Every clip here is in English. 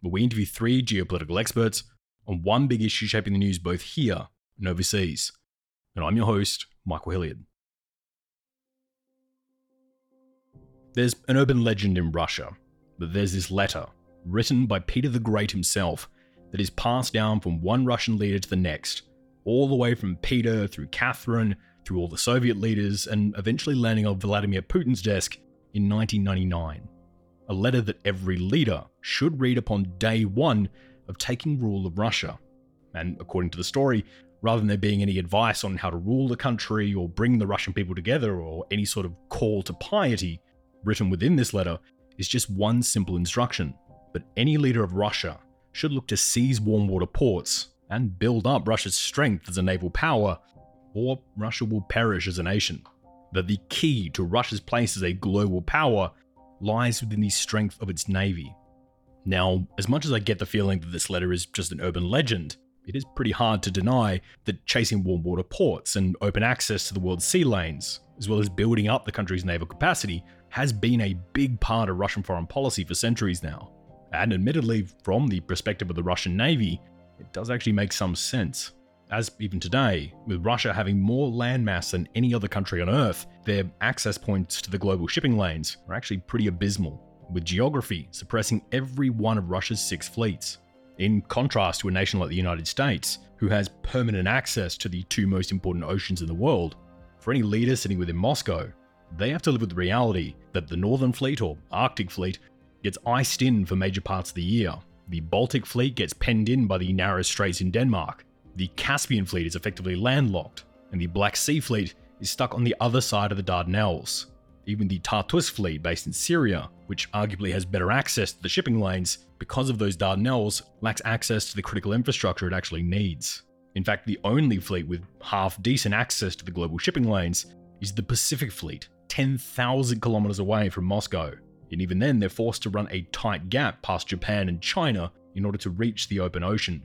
where we interview three geopolitical experts on one big issue shaping the news both here and overseas. And I'm your host, Michael Hilliard. There's an urban legend in Russia that there's this letter written by Peter the Great himself that is passed down from one Russian leader to the next, all the way from Peter through Catherine, through all the Soviet leaders, and eventually landing on Vladimir Putin's desk in 1999. A letter that every leader should read upon day one of taking rule of Russia. And according to the story, rather than there being any advice on how to rule the country or bring the Russian people together or any sort of call to piety, written within this letter is just one simple instruction. But any leader of Russia should look to seize warm water ports and build up Russia's strength as a naval power, or Russia will perish as a nation. That the key to Russia's place as a global power lies within the strength of its navy. Now, as much as I get the feeling that this letter is just an urban legend, it is pretty hard to deny that chasing warm water ports and open access to the world's sea lanes, as well as building up the country's naval capacity, has been a big part of Russian foreign policy for centuries now. And admittedly, from the perspective of the Russian Navy, it does actually make some sense. As even today, with Russia having more landmass than any other country on Earth, their access points to the global shipping lanes are actually pretty abysmal, with geography suppressing every one of Russia's six fleets. In contrast to a nation like the United States, who has permanent access to the two most important oceans in the world, for any leader sitting within Moscow, they have to live with the reality that the Northern Fleet or Arctic Fleet gets iced in for major parts of the year. The Baltic Fleet gets penned in by the narrow straits in Denmark. The Caspian Fleet is effectively landlocked, and the Black Sea Fleet is stuck on the other side of the Dardanelles. Even the Tartus Fleet, based in Syria, which arguably has better access to the shipping lanes because of those Dardanelles, lacks access to the critical infrastructure it actually needs. In fact, the only fleet with half decent access to the global shipping lanes is the Pacific Fleet, 10,000 kilometers away from Moscow. And even then, they're forced to run a tight gap past Japan and China in order to reach the open ocean.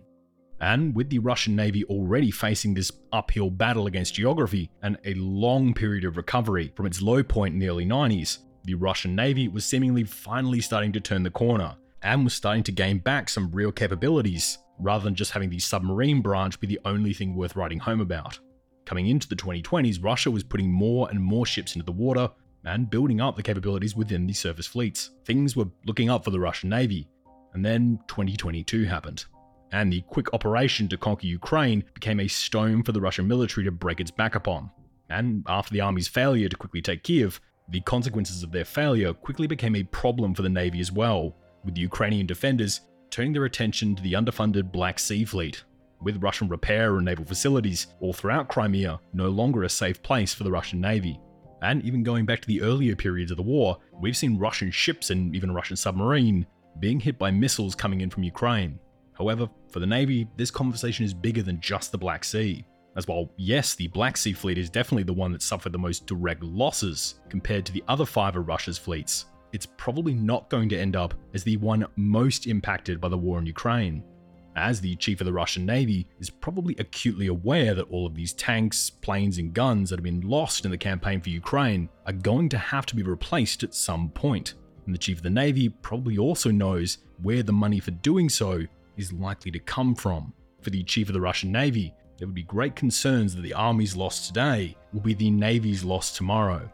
And with the Russian Navy already facing this uphill battle against geography and a long period of recovery from its low point in the early 90s, the Russian Navy was seemingly finally starting to turn the corner and was starting to gain back some real capabilities rather than just having the submarine branch be the only thing worth writing home about. Coming into the 2020s, Russia was putting more and more ships into the water and building up the capabilities within the surface fleets. Things were looking up for the Russian Navy. And then 2022 happened. And the quick operation to conquer Ukraine became a stone for the Russian military to break its back upon. And after the army's failure to quickly take Kiev, the consequences of their failure quickly became a problem for the Navy as well, with the Ukrainian defenders turning their attention to the underfunded Black Sea Fleet, with Russian repair and naval facilities all throughout Crimea no longer a safe place for the Russian Navy. And even going back to the earlier periods of the war, we've seen Russian ships and even a Russian submarine being hit by missiles coming in from Ukraine. However, for the Navy, this conversation is bigger than just the Black Sea. As while, yes, the Black Sea Fleet is definitely the one that suffered the most direct losses compared to the other five of Russia's fleets, it's probably not going to end up as the one most impacted by the war in Ukraine as the chief of the Russian Navy is probably acutely aware that all of these tanks, planes, and guns that have been lost in the campaign for Ukraine are going to have to be replaced at some point. And the chief of the Navy probably also knows where the money for doing so is likely to come from. For the chief of the Russian Navy, there would be great concerns that the army's loss today will be the Navy's loss tomorrow.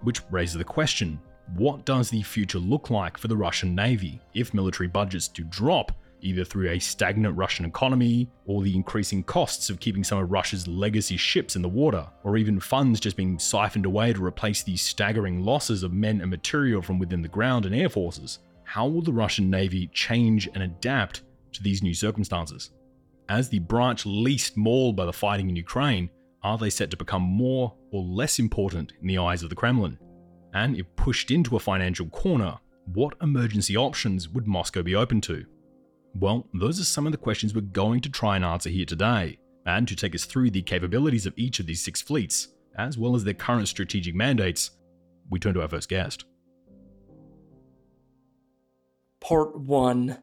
Which raises the question what does the future look like for the Russian Navy if military budgets do drop either through a stagnant Russian economy, or the increasing costs of keeping some of Russia's legacy ships in the water, or even funds just being siphoned away to replace the staggering losses of men and material from within the ground and air forces. How will the Russian Navy change and adapt to these new circumstances? As the branch least mauled by the fighting in Ukraine, are they set to become more or less important in the eyes of the Kremlin? And if pushed into a financial corner, what emergency options would Moscow be open to? Well, those are some of the questions we're going to try and answer here today. And to take us through the capabilities of each of these six fleets, as well as their current strategic mandates, we turn to our first guest. Part 1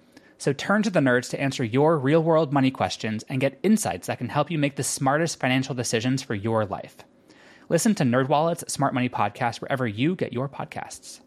So turn to the nerds to answer your real world money questions and get insights that can help you make the smartest financial decisions for your life. Listen to NerdWallet's Smart Money Podcast wherever you get your podcasts.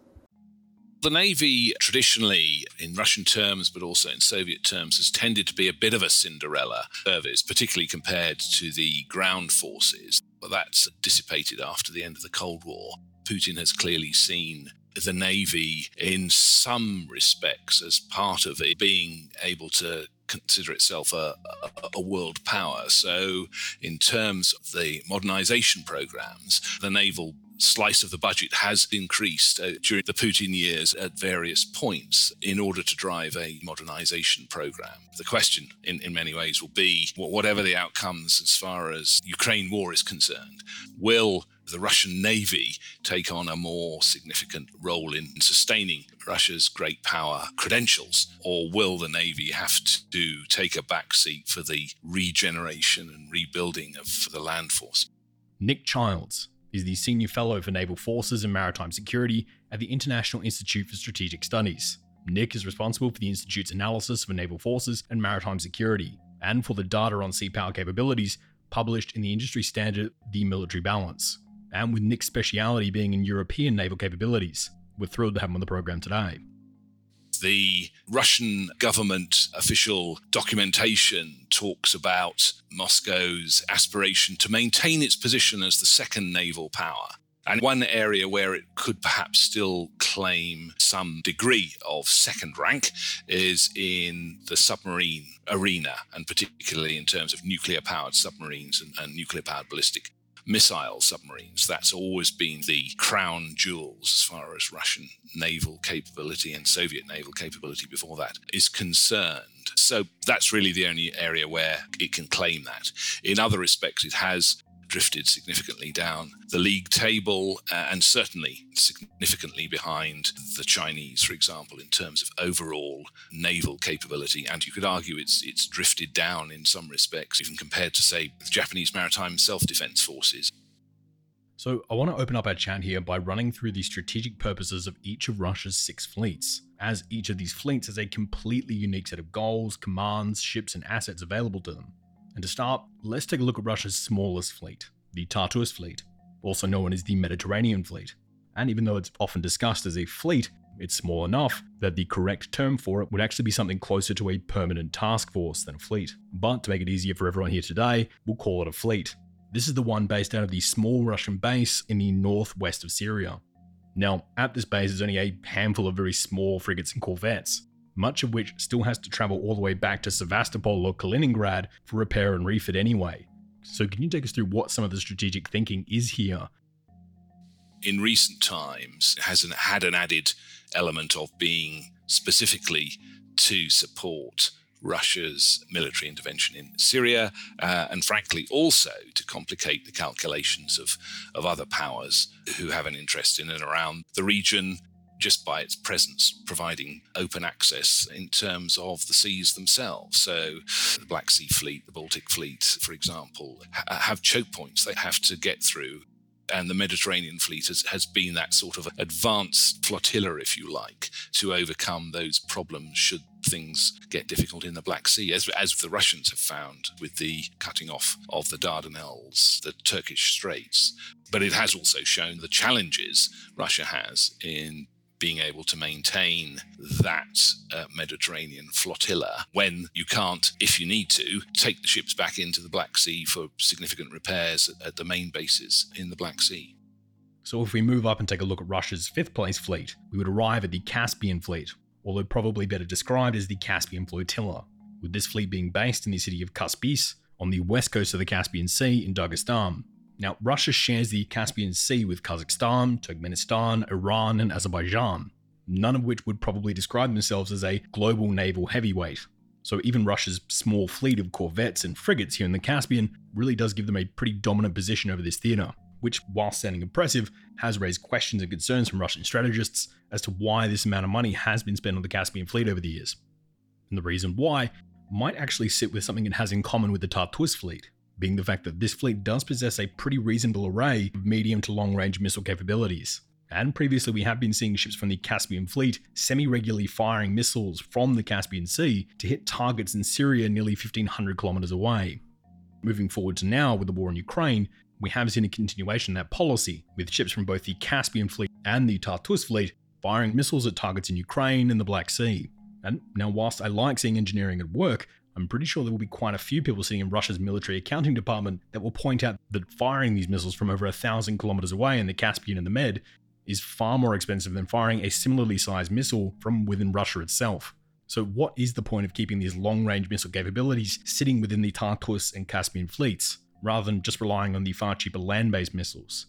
The Navy, traditionally, in Russian terms, but also in Soviet terms, has tended to be a bit of a Cinderella service, particularly compared to the ground forces. But that's dissipated after the end of the Cold War. Putin has clearly seen the Navy, in some respects, as part of it being able to consider itself a, a, a, world power. So, in terms of the modernization programs, the naval slice of the budget has increased uh, during the Putin years at various points in order to drive a modernization program. The question, in, in many ways, will be whatever the outcomes as far as Ukraine war is concerned, will the Russian Navy take on a more significant role in sustaining Russia's great power credentials? Or will the Navy have to take a backseat for the regeneration and rebuilding of the land force? Nick Childs, is the Senior Fellow for Naval Forces and Maritime Security at the International Institute for Strategic Studies. Nick is responsible for the Institute's analysis of naval forces and maritime security, and for the data on sea power capabilities published in the industry standard The Military Balance. And with Nick's speciality being in European naval capabilities, we're thrilled to have him on the program today the Russian government official documentation talks about Moscow's aspiration to maintain its position as the second naval power. And one area where it could perhaps still claim some degree of second rank is in the submarine arena, and particularly in terms of nuclear powered submarines and, and nuclear powered ballistic missile submarines. That's always been the crown jewels as far as Russian naval capability and Soviet naval capability before that is concerned. So that's really the only area where it can claim that. In other respects, it has drifted significantly down the league table uh, and certainly significantly behind the Chinese, for example, in terms of overall naval capability. And you could argue it's it's drifted down in some respects, even compared to, say, the Japanese maritime self-defense forces. So I want to open up our chat here by running through the strategic purposes of each of Russia's six fleets, as each of these fleets has a completely unique set of goals, commands, ships, and assets available to them. And to start, let's take a look at Russia's smallest fleet, the Tartus Fleet, also known as the Mediterranean Fleet. And even though it's often discussed as a fleet, it's small enough that the correct term for it would actually be something closer to a permanent task force than a fleet. But to make it easier for everyone here today, we'll call it a fleet. This is the one based out of the small Russian base in the northwest of Syria. Now, at this base, there's only a handful of very small frigates and corvettes, much of which still has to travel all the way back to Sevastopol or Kaliningrad for repair and refit anyway. So, can you take us through what some of the strategic thinking is here? In recent times, it has an, had an added element of being specifically to support Russia's military intervention in Syria, uh, and frankly, also to complicate the calculations of, of other powers who have an interest in and around the region just by its presence providing open access in terms of the seas themselves. So, the Black Sea Fleet, the Baltic Fleet, for example, ha- have choke points they have to get through. And the Mediterranean Fleet has, has been that sort of advanced flotilla, if you like, to overcome those problems should things get difficult in the Black Sea, as, as the Russians have found with the cutting off of the Dardanelles, the Turkish Straits. But it has also shown the challenges Russia has in being able to maintain that uh, Mediterranean flotilla when you can't, if you need to, take the ships back into the Black Sea for significant repairs at, the main bases in the Black Sea. So, if we move up and take a look at Russia's fifth place fleet, we would arrive at the Caspian Fleet, although probably better described as the Caspian Flotilla, with this fleet being based in the city of Kaspiysk on the west coast of the Caspian Sea in Dagestan. Now, Russia shares the Caspian Sea with Kazakhstan, Turkmenistan, Iran, and Azerbaijan, none of which would probably describe themselves as a global naval heavyweight. So, even Russia's small fleet of corvettes and frigates here in the Caspian really does give them a pretty dominant position over this theatre which, while sounding impressive, has raised questions and concerns from Russian strategists as to why this amount of money has been spent on the Caspian fleet over the years. And the reason why might actually sit with something it has in common with the Tartus fleet, being the fact that this fleet does possess a pretty reasonable array of medium to long range missile capabilities. And previously, we have been seeing ships from the Caspian Fleet semi regularly firing missiles from the Caspian Sea to hit targets in Syria nearly 1,500 kilometers away. Moving forward to now with the war in Ukraine, we have seen a continuation of that policy, with ships from both the Caspian Fleet and the Tartus Fleet firing missiles at targets in Ukraine and the Black Sea. And now, whilst I like seeing engineering at work, I'm pretty sure there will be quite a few people sitting in Russia's military accounting department that will point out that firing these missiles from over a thousand kilometers away in the Caspian and the Med is far more expensive than firing a similarly sized missile from within Russia itself. So, what is the point of keeping these long range missile capabilities sitting within the Tartus and Caspian fleets? rather than just relying on the far cheaper land based missiles.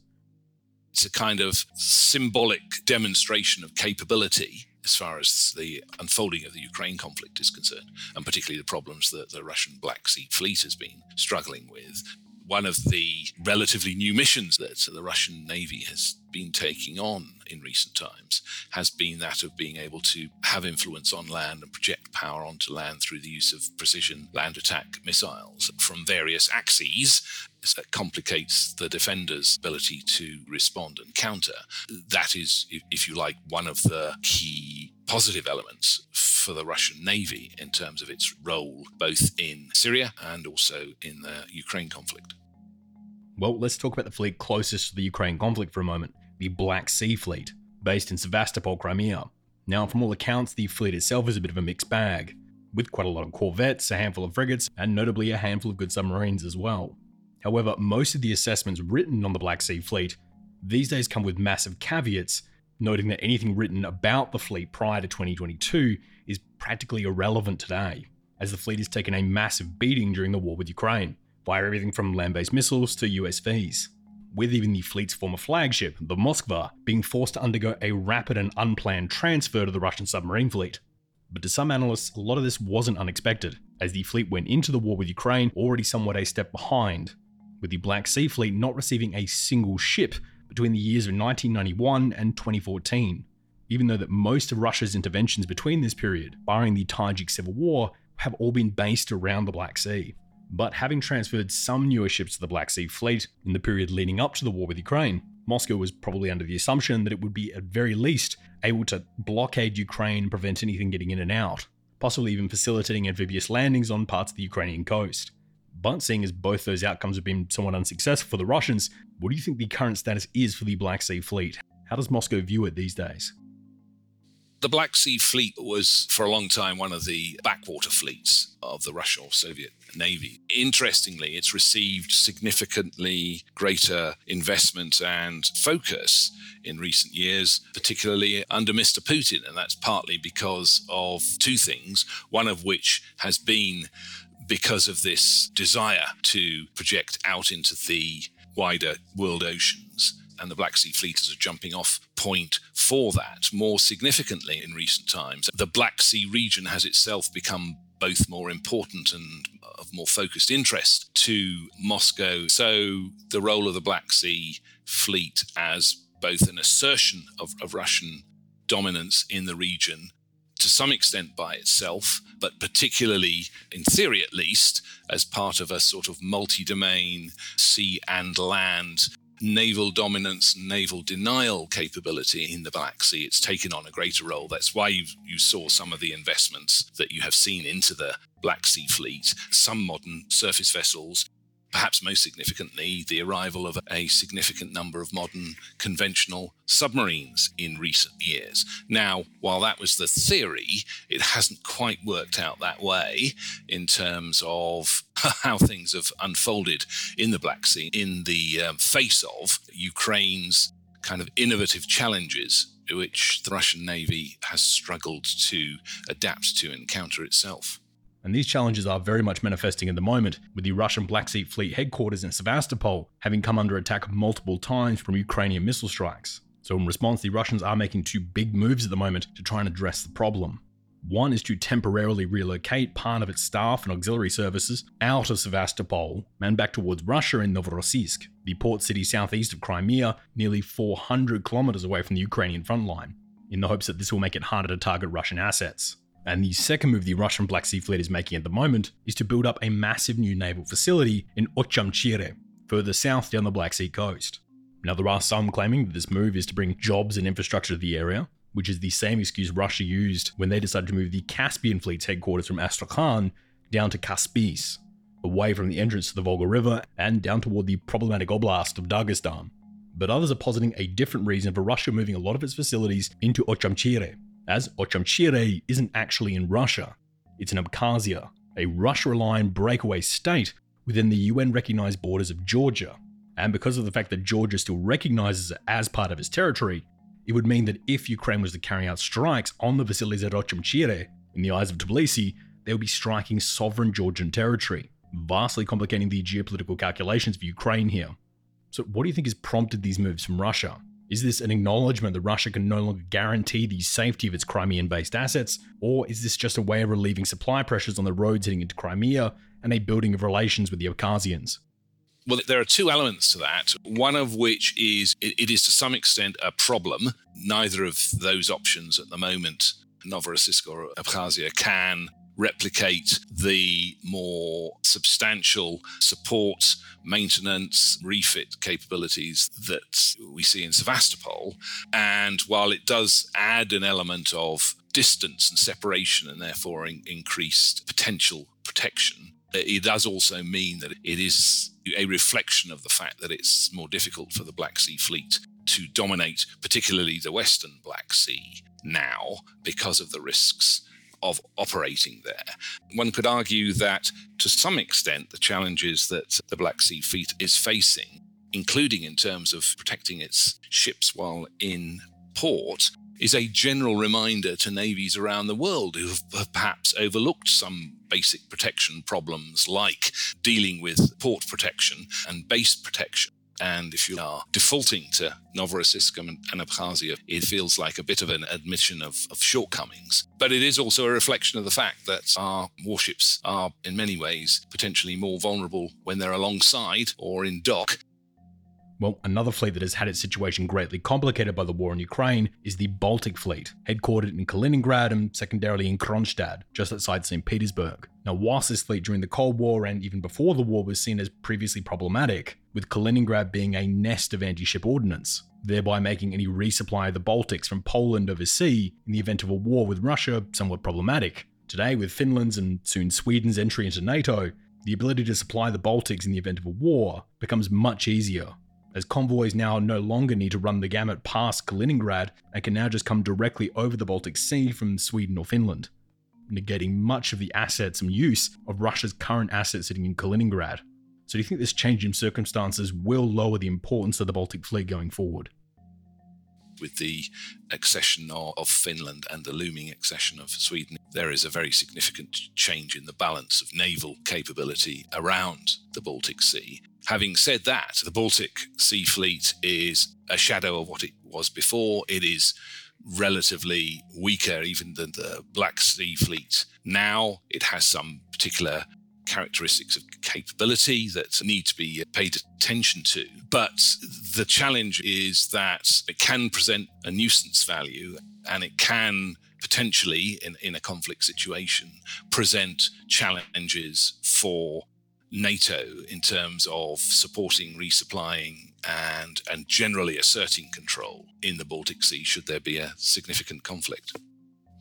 It's a kind of symbolic demonstration of capability as far as the unfolding of the Ukraine conflict is concerned, and particularly the problems that the Russian Black Sea Fleet has been struggling with. One of the relatively new missions that the Russian Navy has been taking on in recent times has been that of being able to have influence on land and project power onto land through the use of precision land attack missiles from various axes that complicates the defender's ability to respond and counter. That is, if you like, one of the key positive elements for the Russian Navy in terms of its role both in Syria and also in the Ukraine conflict. Well, let's talk about the fleet closest to the Ukraine conflict for a moment the Black Sea Fleet, based in Sevastopol, Crimea. Now, from all accounts, the fleet itself is a bit of a mixed bag, with quite a lot of corvettes, a handful of frigates, and notably a handful of good submarines as well. However, most of the assessments written on the Black Sea Fleet these days come with massive caveats, noting that anything written about the fleet prior to 2022 is practically irrelevant today, as the fleet has taken a massive beating during the war with Ukraine, via everything from land based missiles to USVs with even the fleet's former flagship, the Moskva, being forced to undergo a rapid and unplanned transfer to the Russian submarine fleet. But to some analysts, a lot of this wasn't unexpected, as the fleet went into the war with Ukraine already somewhat a step behind, with the Black Sea Fleet not receiving a single ship between the years of 1991 and 2014, even though that most of Russia's interventions between this period, barring the Tajik civil war, have all been based around the Black Sea. But having transferred some newer ships to the Black Sea Fleet in the period leading up to the war with Ukraine, Moscow was probably under the assumption that it would be at very least able to blockade Ukraine prevent anything getting in and out, possibly even facilitating amphibious landings on parts of the Ukrainian coast. But seeing as both those outcomes have been somewhat unsuccessful for the Russians, what do you think the current status is for the Black Sea Fleet? How does Moscow view it these days? The Black Sea Fleet was, for a long time, one of the backwater fleets of the Russian or Soviet Navy. Interestingly, it's received significantly greater investment and focus in recent years, particularly under Mr. Putin. And that's partly because of two things, one of which has been because of this desire to project out into the wider world oceans and the Black Sea Fleet as a jumping off point for that. More significantly, in recent times, the Black Sea region has itself become both more important and of more focused interest to Moscow. So the role of the Black Sea Fleet as both an assertion of, of Russian dominance in the region to some extent by itself, but particularly, in theory at least, as part of a sort of multi domain sea and land naval dominance, naval denial capability in the Black Sea. It's taken on a greater role. That's why you you saw some of the investments that you have seen into the Black Sea Fleet, some modern surface vessels, perhaps most significantly, the arrival of a significant number of modern conventional submarines in recent years. Now, while that was the theory, it hasn't quite worked out that way in terms of how things have unfolded in the Black Sea in the um, face of Ukraine's kind of innovative challenges which the Russian Navy has struggled to adapt to and counter itself and these challenges are very much manifesting at the moment, with the Russian Black Sea Fleet headquarters in Sevastopol having come under attack multiple times from Ukrainian missile strikes. So, in response, the Russians are making two big moves at the moment to try and address the problem. One is to temporarily relocate part of its staff and auxiliary services out of Sevastopol and back towards Russia in Novorossiysk, the port city southeast of Crimea, nearly 400 kilometers away from the Ukrainian front line, in the hopes that this will make it harder to target Russian assets. And the second move the Russian Black Sea Fleet is making at the moment is to build up a massive new naval facility in Ochamchire, further south down the Black Sea coast. Now, there are some claiming that this move is to bring jobs and infrastructure to the area, which is the same excuse Russia used when they decided to move the Caspian Fleet's headquarters from Astrakhan down to Kaspiysk, away from the entrance to the Volga River and down toward the problematic oblast of Dagestan. But others are positing a different reason for Russia moving a lot of its facilities into Ochamchire, as Ochamchire isn't actually in Russia, it's in Abkhazia, a Russia aligned breakaway state within the UN recognized borders of Georgia. And because of the fact that Georgia still recognizes it as part of its territory, it would mean that if Ukraine was to carry out strikes on the facilities at Ochamchire, in the eyes of Tbilisi, they would be striking sovereign Georgian territory, vastly complicating the geopolitical calculations for Ukraine here. So, what do you think has prompted these moves from Russia? Is this an acknowledgement that Russia can no longer guarantee the safety of its Crimean based assets, or is this just a way of relieving supply pressures on the roads heading into Crimea and a building of relations with the Abkhazians? Well, there are two elements to that. One of which is it, it is to some extent a problem. Neither of those options at the moment, Novorossiysk or Abkhazia, can replicate the more substantial support, maintenance, refit capabilities that we see in Sevastopol. And while it does add an element of distance and separation and therefore in- increased potential protection, it does also mean that it is a reflection of the fact that it's more difficult for the Black Sea Fleet to dominate, particularly the Western Black Sea now, because of the risks of operating there. One could argue that to some extent, the challenges that the Black Sea Fleet is facing, including in terms of protecting its ships while in port, is a general reminder to navies around the world who have perhaps overlooked some basic protection problems like dealing with port protection and base protection and if you are defaulting to Novorossiysk and, Abkhazia, it feels like a bit of an admission of, of shortcomings. But it is also a reflection of the fact that our warships are, in many ways, potentially more vulnerable when they're alongside or in dock well, another fleet that has had its situation greatly complicated by the war in Ukraine is the Baltic Fleet, headquartered in Kaliningrad and secondarily in Kronstadt, just outside St. Petersburg. Now, whilst this fleet during the Cold War and even before the war was seen as previously problematic, with Kaliningrad being a nest of anti ship ordnance, thereby making any resupply of the Baltics from Poland over sea in the event of a war with Russia somewhat problematic. Today, with Finland's and soon Sweden's entry into NATO, the ability to supply the Baltics in the event of a war becomes much easier as convoys now no longer need to run the gamut past Kaliningrad and can now just come directly over the Baltic Sea from Sweden or Finland, negating much of the assets and use of Russia's current assets sitting in Kaliningrad. So, do you think this change in circumstances will lower the importance of the Baltic Fleet going forward? with the accession of Finland and the looming accession of Sweden, there is a very significant change in the balance of naval capability around the Baltic Sea. Having said that, the Baltic Sea Fleet is a shadow of what it was before. It is relatively weaker even than the Black Sea Fleet now. It has some particular characteristics of capability that need to be paid attention to. But the challenge is that it can present a nuisance value and it can potentially, in, in a conflict situation, present challenges for NATO in terms of supporting, resupplying, and, and generally asserting control in the Baltic Sea should there be a significant conflict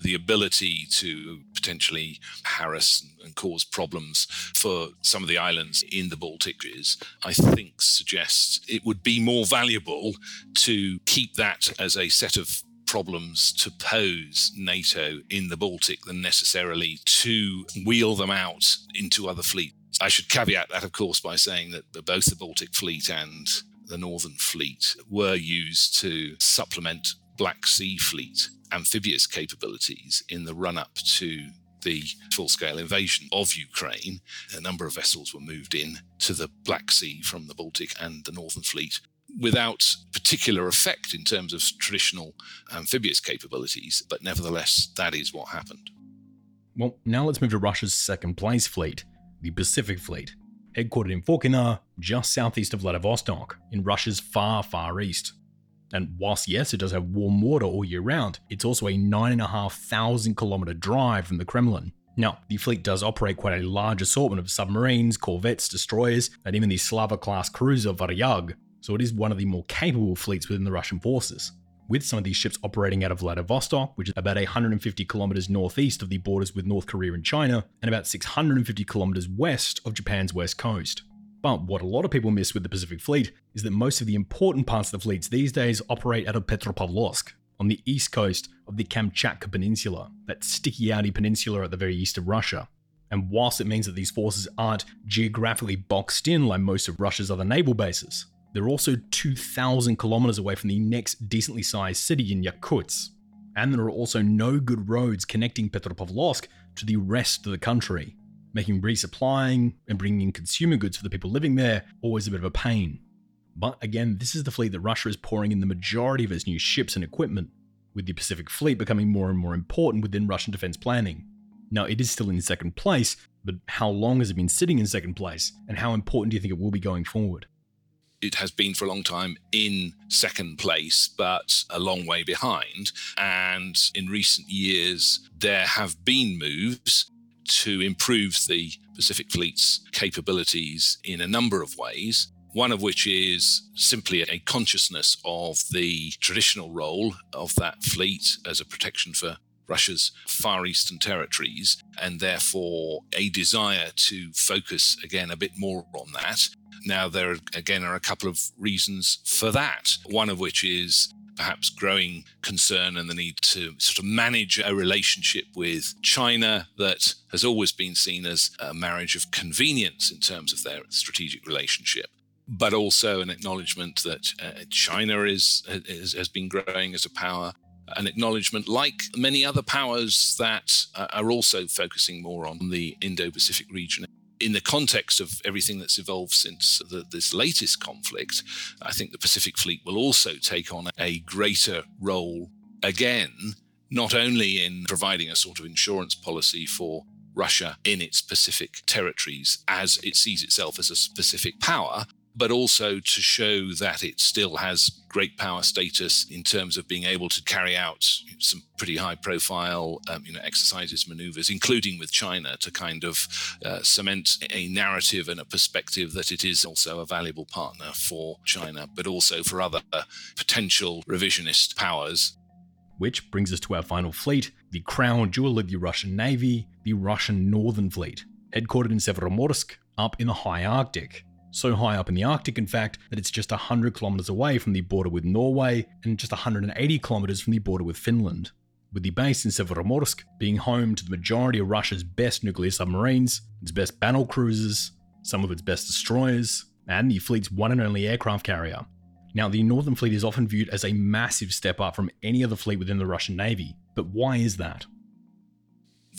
the ability to potentially harass and cause problems for some of the islands in the Baltic is, I think, suggests it would be more valuable to keep that as a set of problems to pose NATO in the Baltic than necessarily to wheel them out into other fleets. I should caveat that, of course, by saying that both the Baltic Fleet and the Northern Fleet were used to supplement Black Sea Fleet amphibious capabilities in the run up to the full scale invasion of Ukraine. A number of vessels were moved in to the Black Sea from the Baltic and the Northern Fleet without particular effect in terms of traditional amphibious capabilities, but nevertheless, that is what happened. Well, now let's move to Russia's second place fleet, the Pacific Fleet, headquartered in Fokino, just southeast of Vladivostok, in Russia's far, far east. And whilst, yes, it does have warm water all year round, it's also a 9,500 kilometer drive from the Kremlin. Now, the fleet does operate quite a large assortment of submarines, corvettes, destroyers, and even the Slava class cruiser Varyag, so it is one of the more capable fleets within the Russian forces. With some of these ships operating out of Vladivostok, which is about 150 kilometers northeast of the borders with North Korea and China, and about 650 kilometers west of Japan's west coast. But what a lot of people miss with the Pacific Fleet is that most of the important parts of the fleets these days operate out of Petropavlovsk, on the east coast of the Kamchatka Peninsula, that sticky outy peninsula at the very east of Russia. And whilst it means that these forces aren't geographically boxed in like most of Russia's other naval bases, they're also 2,000 kilometers away from the next decently sized city in Yakutsk. And there are also no good roads connecting Petropavlovsk to the rest of the country making resupplying and bringing in consumer goods for the people living there always a bit of a pain. But again, this is the fleet that Russia is pouring in the majority of its new ships and equipment, with the Pacific Fleet becoming more and more important within Russian defense planning. Now, it is still in second place, but how long has it been sitting in second place, and how important do you think it will be going forward? it has been for a long time in second place, but a long way behind. And in recent years, there have been moves to improve the Pacific Fleet's capabilities in a number of ways. One of which is simply a consciousness of the traditional role of that fleet as a protection for Russia's far eastern territories, and therefore a desire to focus again a bit more on that. Now, there again are a couple of reasons for that. One of which is perhaps growing concern and the need to sort of manage a relationship with China that has always been seen as a marriage of convenience in terms of their strategic relationship. But also an acknowledgement that uh, China is, is, has been growing as a power, an acknowledgement, like many other powers, that uh, are also focusing more on the Indo Pacific region in the context of everything that's evolved since the, this latest conflict, I think the Pacific Fleet will also take on a greater role again, not only in providing a sort of insurance policy for Russia in its Pacific territories as it sees itself as a Pacific power, but also to show that it still has great power status in terms of being able to carry out some pretty high profile um, you know, exercises, maneuvers, including with China, to kind of uh, cement a narrative and a perspective that it is also a valuable partner for China, but also for other potential revisionist powers. Which brings us to our final fleet, the crown jewel of the Russian Navy, the Russian Northern Fleet, headquartered in Severomorsk, up in the high Arctic so high up in the Arctic, in fact, that it's just 100 kilometers away from the border with Norway and just 180 kilometers from the border with Finland. With the base in Severomorsk being home to the majority of Russia's best nuclear submarines, its best battle cruisers, some of its best destroyers, and the fleet's one and only aircraft carrier. Now, the Northern Fleet is often viewed as a massive step up from any other fleet within the Russian Navy, but why is that?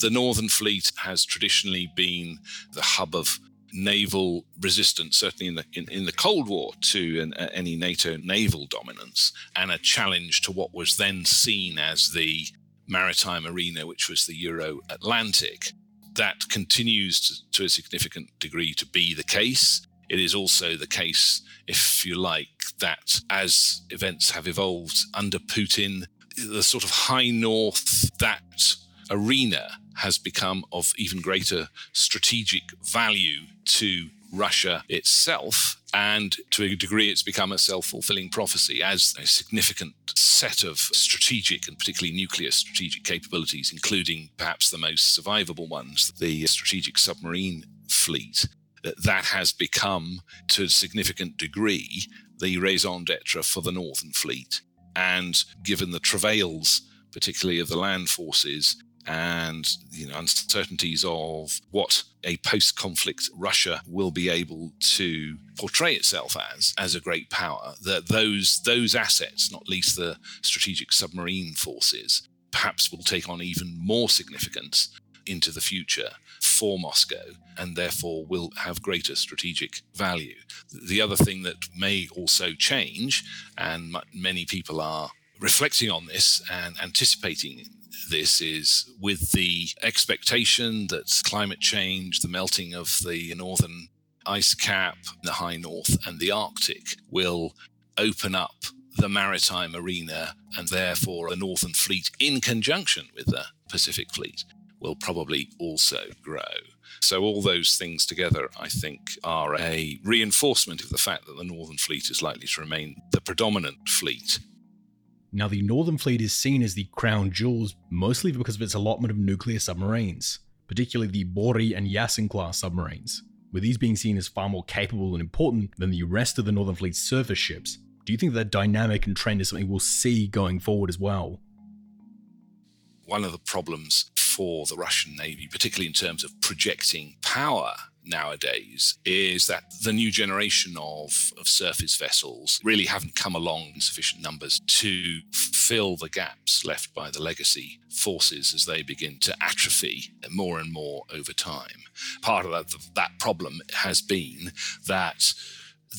The Northern Fleet has traditionally been the hub of naval resistance, certainly in the in, in the Cold War, to an, uh, any NATO naval dominance, and a challenge to what was then seen as the maritime arena, which was the Euro Atlantic. That continues to, to a significant degree to be the case. It is also the case, if you like, that as events have evolved under Putin, the sort of high north, that arena has become of even greater strategic value to Russia itself And to a degree, it's become a self fulfilling prophecy as a significant set of strategic and particularly nuclear strategic capabilities, including perhaps the most survivable ones, the strategic submarine fleet, that has become to a significant degree the raison d'etre for the Northern Fleet. And given the travails, particularly of the land forces, and you know uncertainties of what a post-conflict Russia will be able to portray itself as as a great power that those those assets not least the strategic submarine forces perhaps will take on even more significance into the future for Moscow and therefore will have greater strategic value. The other thing that may also change, and many people are reflecting on this and anticipating this is with the expectation that climate change, the melting of the northern ice cap, the high north, and the Arctic will open up the maritime arena and therefore the northern fleet in conjunction with the Pacific fleet will probably also grow. So, all those things together, I think, are a reinforcement of the fact that the Northern Fleet is likely to remain the predominant fleet. Now, the Northern Fleet is seen as the crown jewels mostly because of its allotment of nuclear submarines, particularly the Borei and Yasen class submarines, with these being seen as far more capable and important than the rest of the Northern Fleet's surface ships. Do you think that dynamic and trend is something we'll see going forward as well? One of the problems for the Russian Navy, particularly in terms of projecting power nowadays, is that the new generation of, of surface vessels really haven't come along in sufficient numbers to fill the gaps left by the legacy forces as they begin to atrophy more and more over time. Part of that, that problem has been that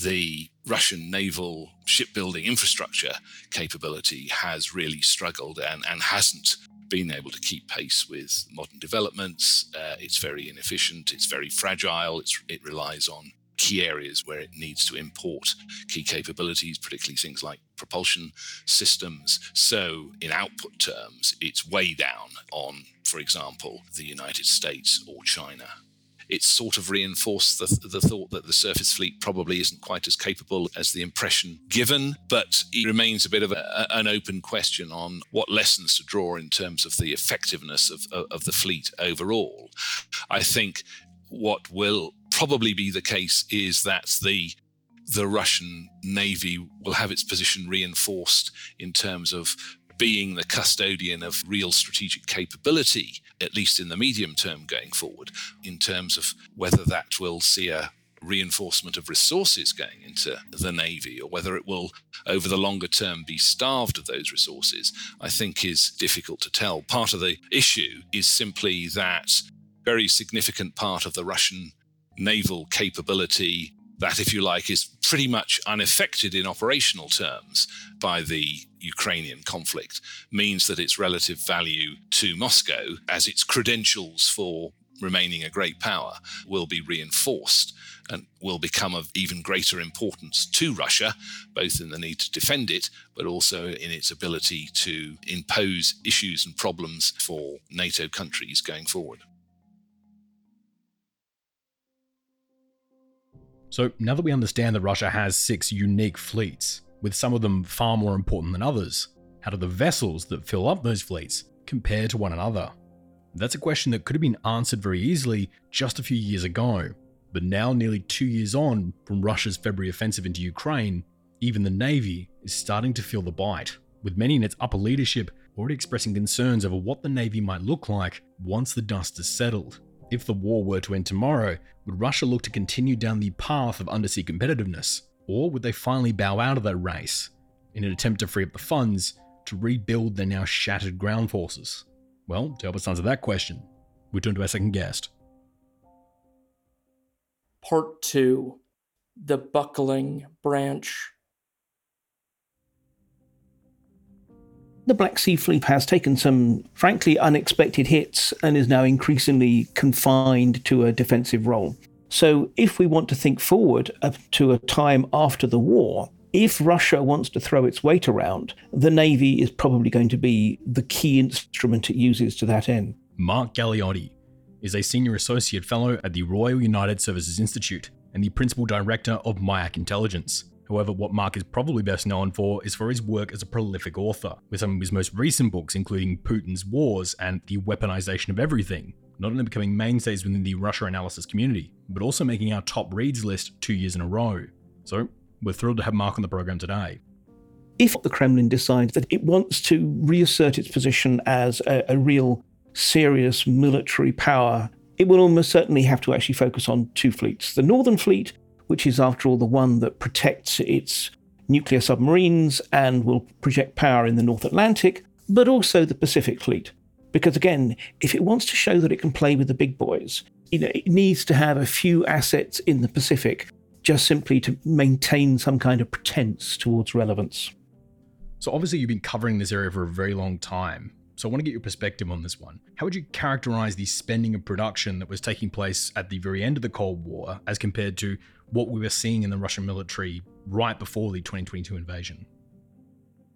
the Russian naval shipbuilding infrastructure capability has really struggled and, and hasn't been able to keep pace with modern developments. Uh, it's very inefficient, it's very fragile, it's, it relies on key areas where it needs to import key capabilities, particularly things like propulsion systems. So, in output terms, it's way down on, for example, the United States or China it's sort of reinforced the, the thought that the surface fleet probably isn't quite as capable as the impression given, but it remains a bit of a, an open question on what lessons to draw in terms of the effectiveness of, of, of the fleet overall. I think what will probably be the case is that the the Russian Navy will have its position reinforced in terms of being the custodian of real strategic capability, at least in the medium term going forward, in terms of whether that will see a reinforcement of resources going into the Navy or whether it will, over the longer term, be starved of those resources, I think is difficult to tell. Part of the issue is simply that very significant part of the Russian naval capability that, if you like, is pretty much unaffected in operational terms by the Ukrainian conflict, means that its relative value to Moscow, as its credentials for remaining a great power, will be reinforced and will become of even greater importance to Russia, both in the need to defend it, but also in its ability to impose issues and problems for NATO countries going forward. So now that we understand that Russia has six unique fleets, with some of them far more important than others, how do the vessels that fill up those fleets compare to one another? That's a question that could have been answered very easily just a few years ago, but now, nearly two years on from Russia's February offensive into Ukraine, even the Navy is starting to feel the bite, with many in its upper leadership already expressing concerns over what the Navy might look like once the dust has settled. If the war were to end tomorrow, would Russia look to continue down the path of undersea competitiveness? Or would they finally bow out of that race in an attempt to free up the funds to rebuild their now shattered ground forces? Well, to help us answer that question, we turn to our second guest. Part 2 The Buckling Branch the Black Sea Fleet has taken some, frankly, unexpected hits and is now increasingly confined to a defensive role. So, if we want to think forward to a time after the war, if Russia wants to throw its weight around, the Navy is probably going to be the key instrument it uses to that end. Mark Galeotti is a senior associate fellow at the Royal United Services Institute and the principal director of Mayak Intelligence. However, what Mark is probably best known for is for his work as a prolific author, with some of his most recent books including Putin's Wars and The Weaponization of Everything, not only becoming mainstays within the Russia analysis community, but also making our top reads list two years in a row. So, we're thrilled to have Mark on the program today. If the Kremlin decides that it wants to reassert its position as a, a real serious military power, it will almost certainly have to actually focus on two fleets the Northern Fleet which is, after all, the one that protects its nuclear submarines and will project power in the North Atlantic, but also the Pacific Fleet. Because again, if it wants to show that it can play with the big boys, you know, it needs to have a few assets in the Pacific just simply to maintain some kind of pretense towards relevance. So, obviously, you've been covering this area for a very long time. So, I want to get your perspective on this one. How would you characterize the spending and production that was taking place at the very end of the Cold War as compared to what we were seeing in the Russian military right before the 2022 invasion?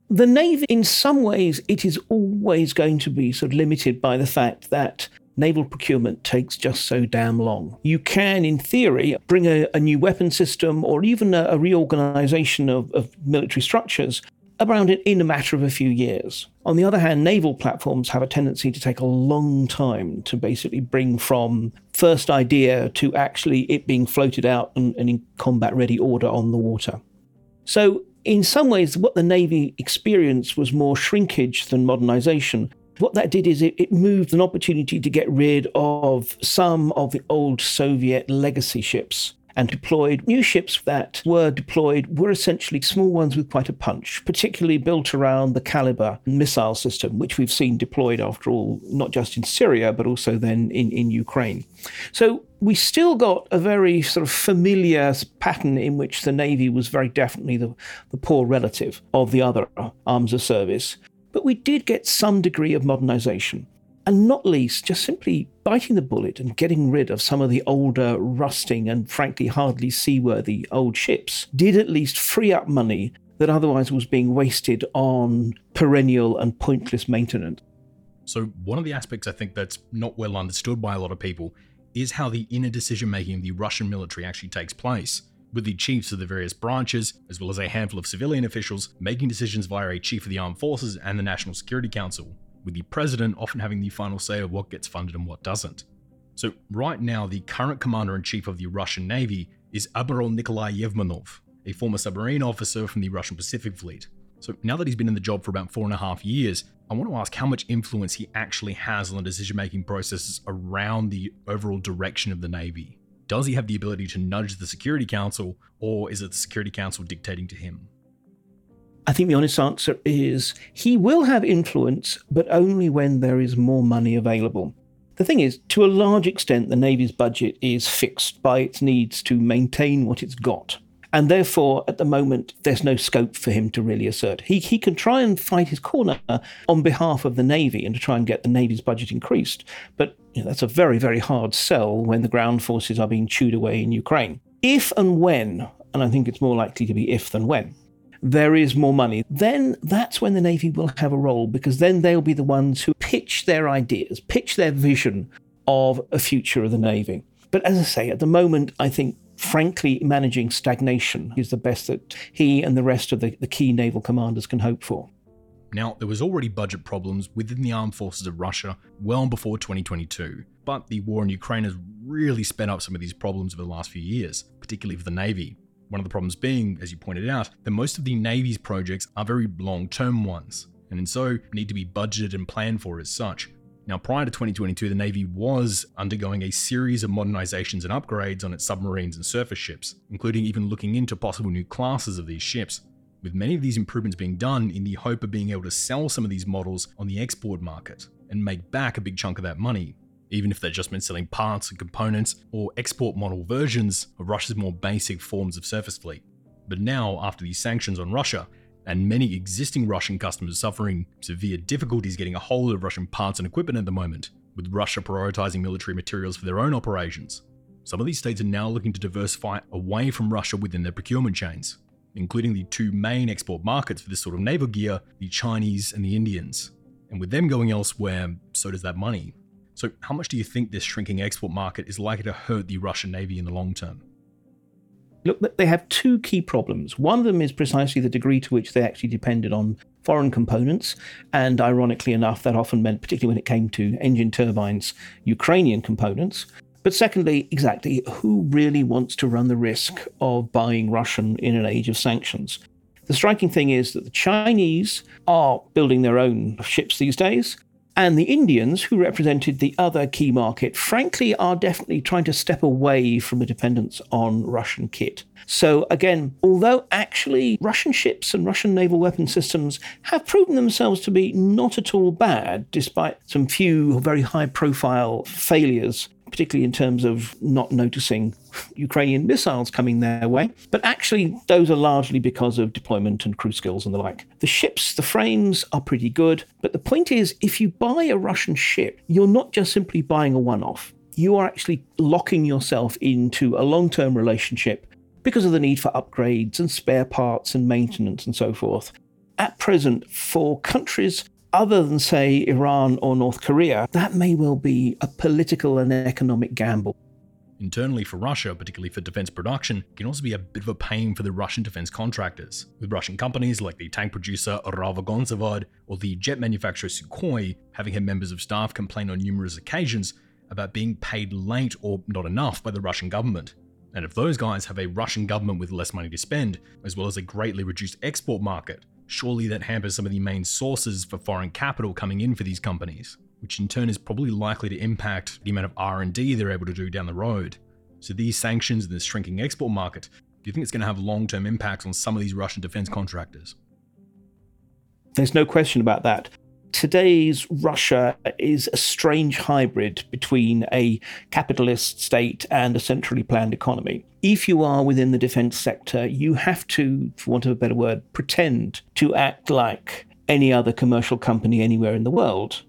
The Navy, in some ways, it is always going to be sort of limited by the fact that naval procurement takes just so damn long. You can, in theory, bring a, a new weapon system or even a, a reorganization of, of military structures around it in a matter of a few years. On the other hand, naval platforms have a tendency to take a long time to basically bring from first idea to actually it being floated out and, and in combat ready order on the water. So, in some ways, what the Navy experienced was more shrinkage than modernization. What that did is it, it moved an opportunity to get rid of some of the old Soviet legacy ships and deployed new ships that were deployed were essentially small ones with quite a punch, particularly built around the Kalibr missile system, which we've seen deployed after all, not just in Syria, but also then in, in Ukraine. So we still got a very sort of familiar pattern in which the Navy was very definitely the, the poor relative of the other arms of service. But we did get some degree of modernization and not least, just simply biting the bullet and getting rid of some of the older, rusting, and frankly hardly seaworthy old ships did at least free up money that otherwise was being wasted on perennial and pointless maintenance. So, one of the aspects I think that's not well understood by a lot of people is how the inner decision making of the Russian military actually takes place, with the chiefs of the various branches, as well as a handful of civilian officials, making decisions via a chief of the armed forces and the National Security Council, with the president often having the final say of what gets funded and what doesn't. So, right now, the current commander in chief of the Russian Navy is Admiral Nikolai Yevmenov, a former submarine officer from the Russian Pacific Fleet. So, now that he's been in the job for about four and a half years, I want to ask how much influence he actually has on the decision making processes around the overall direction of the Navy. Does he have the ability to nudge the Security Council, or is it the Security Council dictating to him? I think the honest answer is he will have influence, but only when there is more money available. The thing is, to a large extent, the Navy's budget is fixed by its needs to maintain what it's got. And therefore, at the moment, there's no scope for him to really assert. He, he can try and fight his corner on behalf of the Navy and to try and get the Navy's budget increased. But you know, that's a very, very hard sell when the ground forces are being chewed away in Ukraine. If and when, and I think it's more likely to be if than when, there is more money, then that's when the Navy will have a role because then they'll be the ones who pitch their ideas, pitch their vision of a future of the Navy. But as I say, at the moment, I think, frankly, managing stagnation is the best that he and the rest of the, the key naval commanders can hope for. Now, there was already budget problems within the armed forces of Russia well before 2022, but the war in Ukraine has really sped up some of these problems over the last few years, particularly for the Navy. One of the problems being, as you pointed out, that most of the Navy's projects are very long term ones, and so need to be budgeted and planned for as such. Now, prior to 2022, the Navy was undergoing a series of modernizations and upgrades on its submarines and surface ships, including even looking into possible new classes of these ships, with many of these improvements being done in the hope of being able to sell some of these models on the export market and make back a big chunk of that money even if they've just been selling parts and components or export model versions of Russia's more basic forms of surface fleet. But now, after these sanctions on Russia, and many existing Russian customers suffering severe difficulties getting a hold of Russian parts and equipment at the moment, with Russia prioritizing military materials for their own operations. Some of these states are now looking to diversify away from Russia within their procurement chains, including the two main export markets for this sort of naval gear, the Chinese and the Indians. And with them going elsewhere, so does that money. So, how much do you think this shrinking export market is likely to hurt the Russian Navy in the long term? Look, they have two key problems. One of them is precisely the degree to which they actually depended on foreign components. And ironically enough, that often meant, particularly when it came to engine turbines, Ukrainian components. But secondly, exactly who really wants to run the risk of buying Russian in an age of sanctions? The striking thing is that the Chinese are building their own ships these days. And the Indians, who represented the other key market, frankly, are definitely trying to step away from a dependence on Russian kit. So, again, although actually Russian ships and Russian naval weapon systems have proven themselves to be not at all bad, despite some few very high profile failures particularly in terms of not noticing Ukrainian missiles coming their way. But actually, those are largely because of deployment and crew skills and the like. The ships, the frames are pretty good. But the point is, if you buy a Russian ship, you're not just simply buying a one off. You are actually locking yourself into a long term relationship because of the need for upgrades and spare parts and maintenance and so forth. At present, for countries other than, say, Iran or North Korea, that may well be a political and economic gamble. Internally for Russia, particularly for defense production, can also be a bit of a pain for the Russian defense contractors, with Russian companies like the tank producer Uralvagonzavod or the jet manufacturer Sukhoi having had members of staff complain on numerous occasions about being paid late or not enough by the Russian government. And if those guys have a Russian government with less money to spend, as well as a greatly reduced export market, surely that hampers some of the main sources for foreign capital coming in for these companies, which in turn is probably likely to impact the amount of R&D they're able to do down the road. So these sanctions and this shrinking export market, do you think it's going to have long-term impacts on some of these Russian defense contractors? There's no question about that today's Russia is a strange hybrid between a capitalist state and a centrally planned economy. If you are within the defense sector, you have to, for want of a better word, pretend to act like any other commercial company anywhere in the world.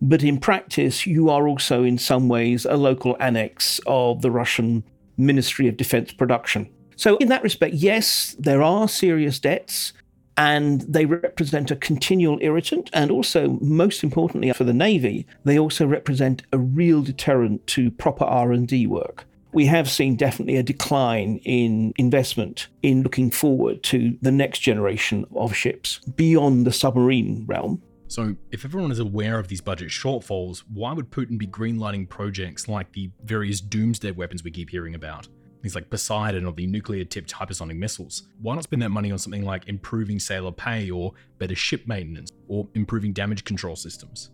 But in practice, you are also, in some ways, a local annex of the Russian Ministry of Defense Production. So, in that respect, yes, there are serious debts and they represent a continual irritant and also most importantly for the navy they also represent a real deterrent to proper r&d work we have seen definitely a decline in investment in looking forward to the next generation of ships beyond the submarine realm so, if everyone is aware of these budget shortfalls, why would Putin be greenlighting projects like the various doomsday weapons we keep hearing about? things like Poseidon or the nuclear tipped hypersonic missiles. Why not spend that money on something like improving sailor pay or better ship maintenance or improving damage control systems?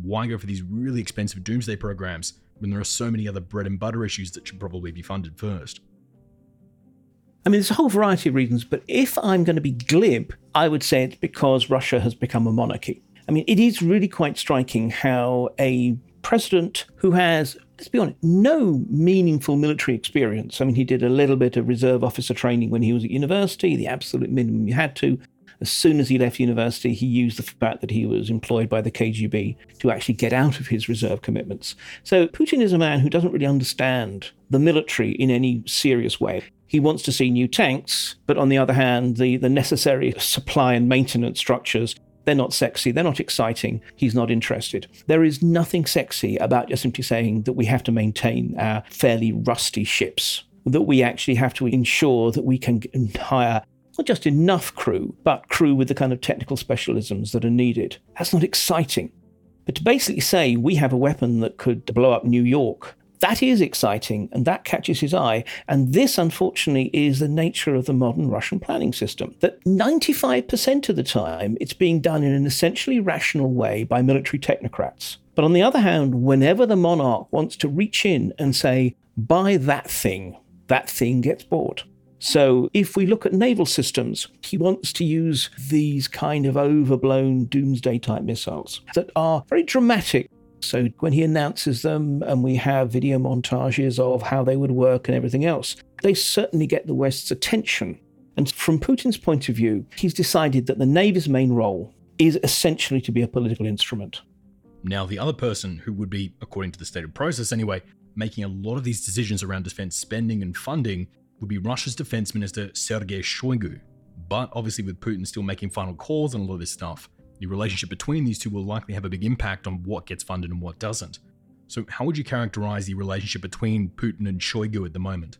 Why go for these really expensive doomsday programs when there are so many other bread and butter issues that should probably be funded first? I mean, there's a whole variety of reasons, but if I'm going to be glib, I would say it's because Russia has become a monarchy. I mean, it is really quite striking how a president who has let's be honest, no meaningful military experience. I mean, he did a little bit of reserve officer training when he was at university, the absolute minimum you had to. As soon as he left university, he used the fact that he was employed by the KGB to actually get out of his reserve commitments. So Putin is a man who doesn't really understand the military in any serious way. He wants to see new tanks, but on the other hand, the, the necessary supply and maintenance structures they're not sexy. They're not exciting. He's not interested. There is nothing sexy about just simply saying that we have to maintain our fairly rusty ships, that we actually have to ensure that we can hire not just enough crew, but crew with the kind of technical specialisms that are needed. That's not exciting. But to basically say we have a weapon that could blow up New York that is exciting and that catches his eye. And this, unfortunately, is the nature of the modern Russian planning system. That 95% of the time, it's being done in an essentially rational way by military technocrats. But on the other hand, whenever the monarch wants to reach in and say, buy that thing, that thing gets bought. So if we look at naval systems, he wants to use these kind of overblown doomsday type missiles that are very dramatic so when he announces them and we have video montages of how they would work and everything else, they certainly get the West's attention. And from Putin's point of view, he's decided that the Navy's main role is essentially to be a political instrument. Now, the other person who would be, according to the stated process anyway, making a lot of these decisions around defense spending and funding would be Russia's defense minister Sergei Shoigu. But obviously, with Putin still making final calls on a lot of this stuff, the relationship between these two will likely have a big impact on what gets funded and what doesn't. So, how would you characterize the relationship between Putin and Shoigu at the moment?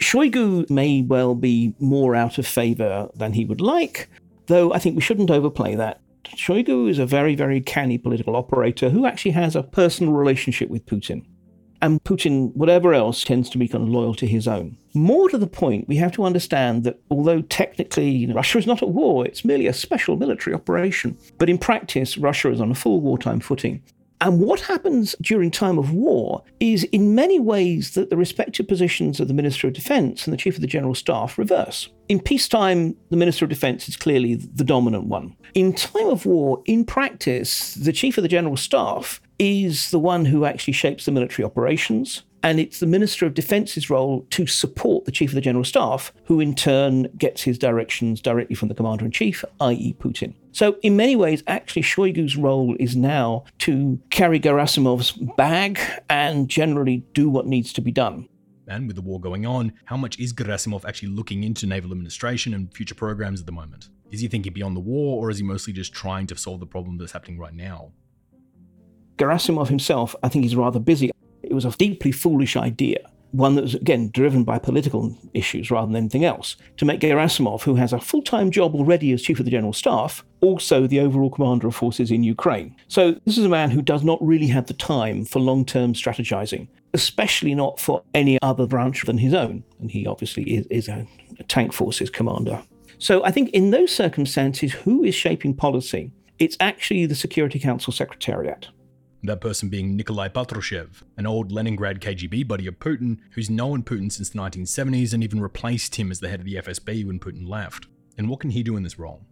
Shoigu may well be more out of favor than he would like, though I think we shouldn't overplay that. Shoigu is a very, very canny political operator who actually has a personal relationship with Putin. And Putin, whatever else, tends to be kind of loyal to his own. More to the point, we have to understand that although technically you know, Russia is not at war, it's merely a special military operation. But in practice, Russia is on a full wartime footing. And what happens during time of war is, in many ways, that the respective positions of the Minister of Defense and the Chief of the General Staff reverse. In peacetime, the Minister of Defense is clearly the dominant one. In time of war, in practice, the Chief of the General Staff is the one who actually shapes the military operations. And it's the Minister of Defence's role to support the Chief of the General Staff, who in turn gets his directions directly from the Commander in Chief, i.e., Putin. So, in many ways, actually, Shoigu's role is now to carry Gerasimov's bag and generally do what needs to be done. And with the war going on, how much is Gerasimov actually looking into naval administration and future programs at the moment? Is he thinking beyond the war, or is he mostly just trying to solve the problem that's happening right now? Gerasimov himself, I think, is rather busy. It was a deeply foolish idea, one that was, again, driven by political issues rather than anything else, to make Gerasimov, who has a full time job already as Chief of the General Staff, also the overall commander of forces in Ukraine. So this is a man who does not really have the time for long term strategizing, especially not for any other branch than his own. And he obviously is, is a, a tank forces commander. So I think in those circumstances, who is shaping policy? It's actually the Security Council Secretariat that person being Nikolai Patrushev, an old Leningrad KGB buddy of Putin who's known Putin since the 1970s and even replaced him as the head of the FSB when Putin left. And what can he do in this role?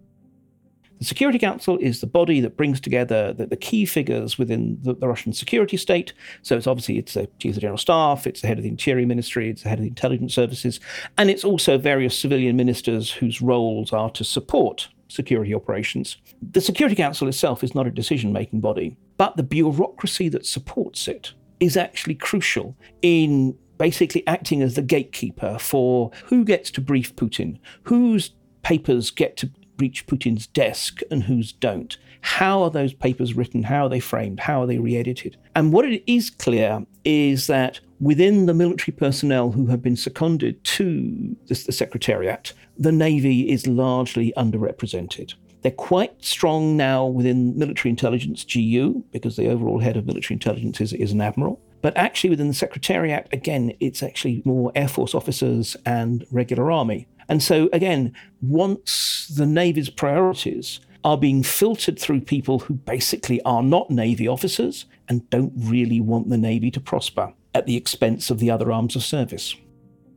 The Security Council is the body that brings together the, the key figures within the, the, Russian security state. So it's obviously it's the chief of the general staff, it's the head of the interior ministry, it's the head of the intelligence services, and it's also various civilian ministers whose roles are to support security operations. The Security Council itself is not a decision making body, but the bureaucracy that supports it is actually crucial in basically acting as the gatekeeper for who gets to brief Putin, whose papers get to reach Putin's desk and whose don't. How are those papers written? How are they framed? How are they re edited? And what it is clear is that within the military personnel who have been seconded to the, the Secretariat, the Navy is largely underrepresented. They're quite strong now within military intelligence, GU, because the overall head of military intelligence is, is an admiral. But actually, within the Secretariat, again, it's actually more Air Force officers and regular Army. And so, again, once the Navy's priorities are being filtered through people who basically are not Navy officers and don't really want the Navy to prosper at the expense of the other arms of service.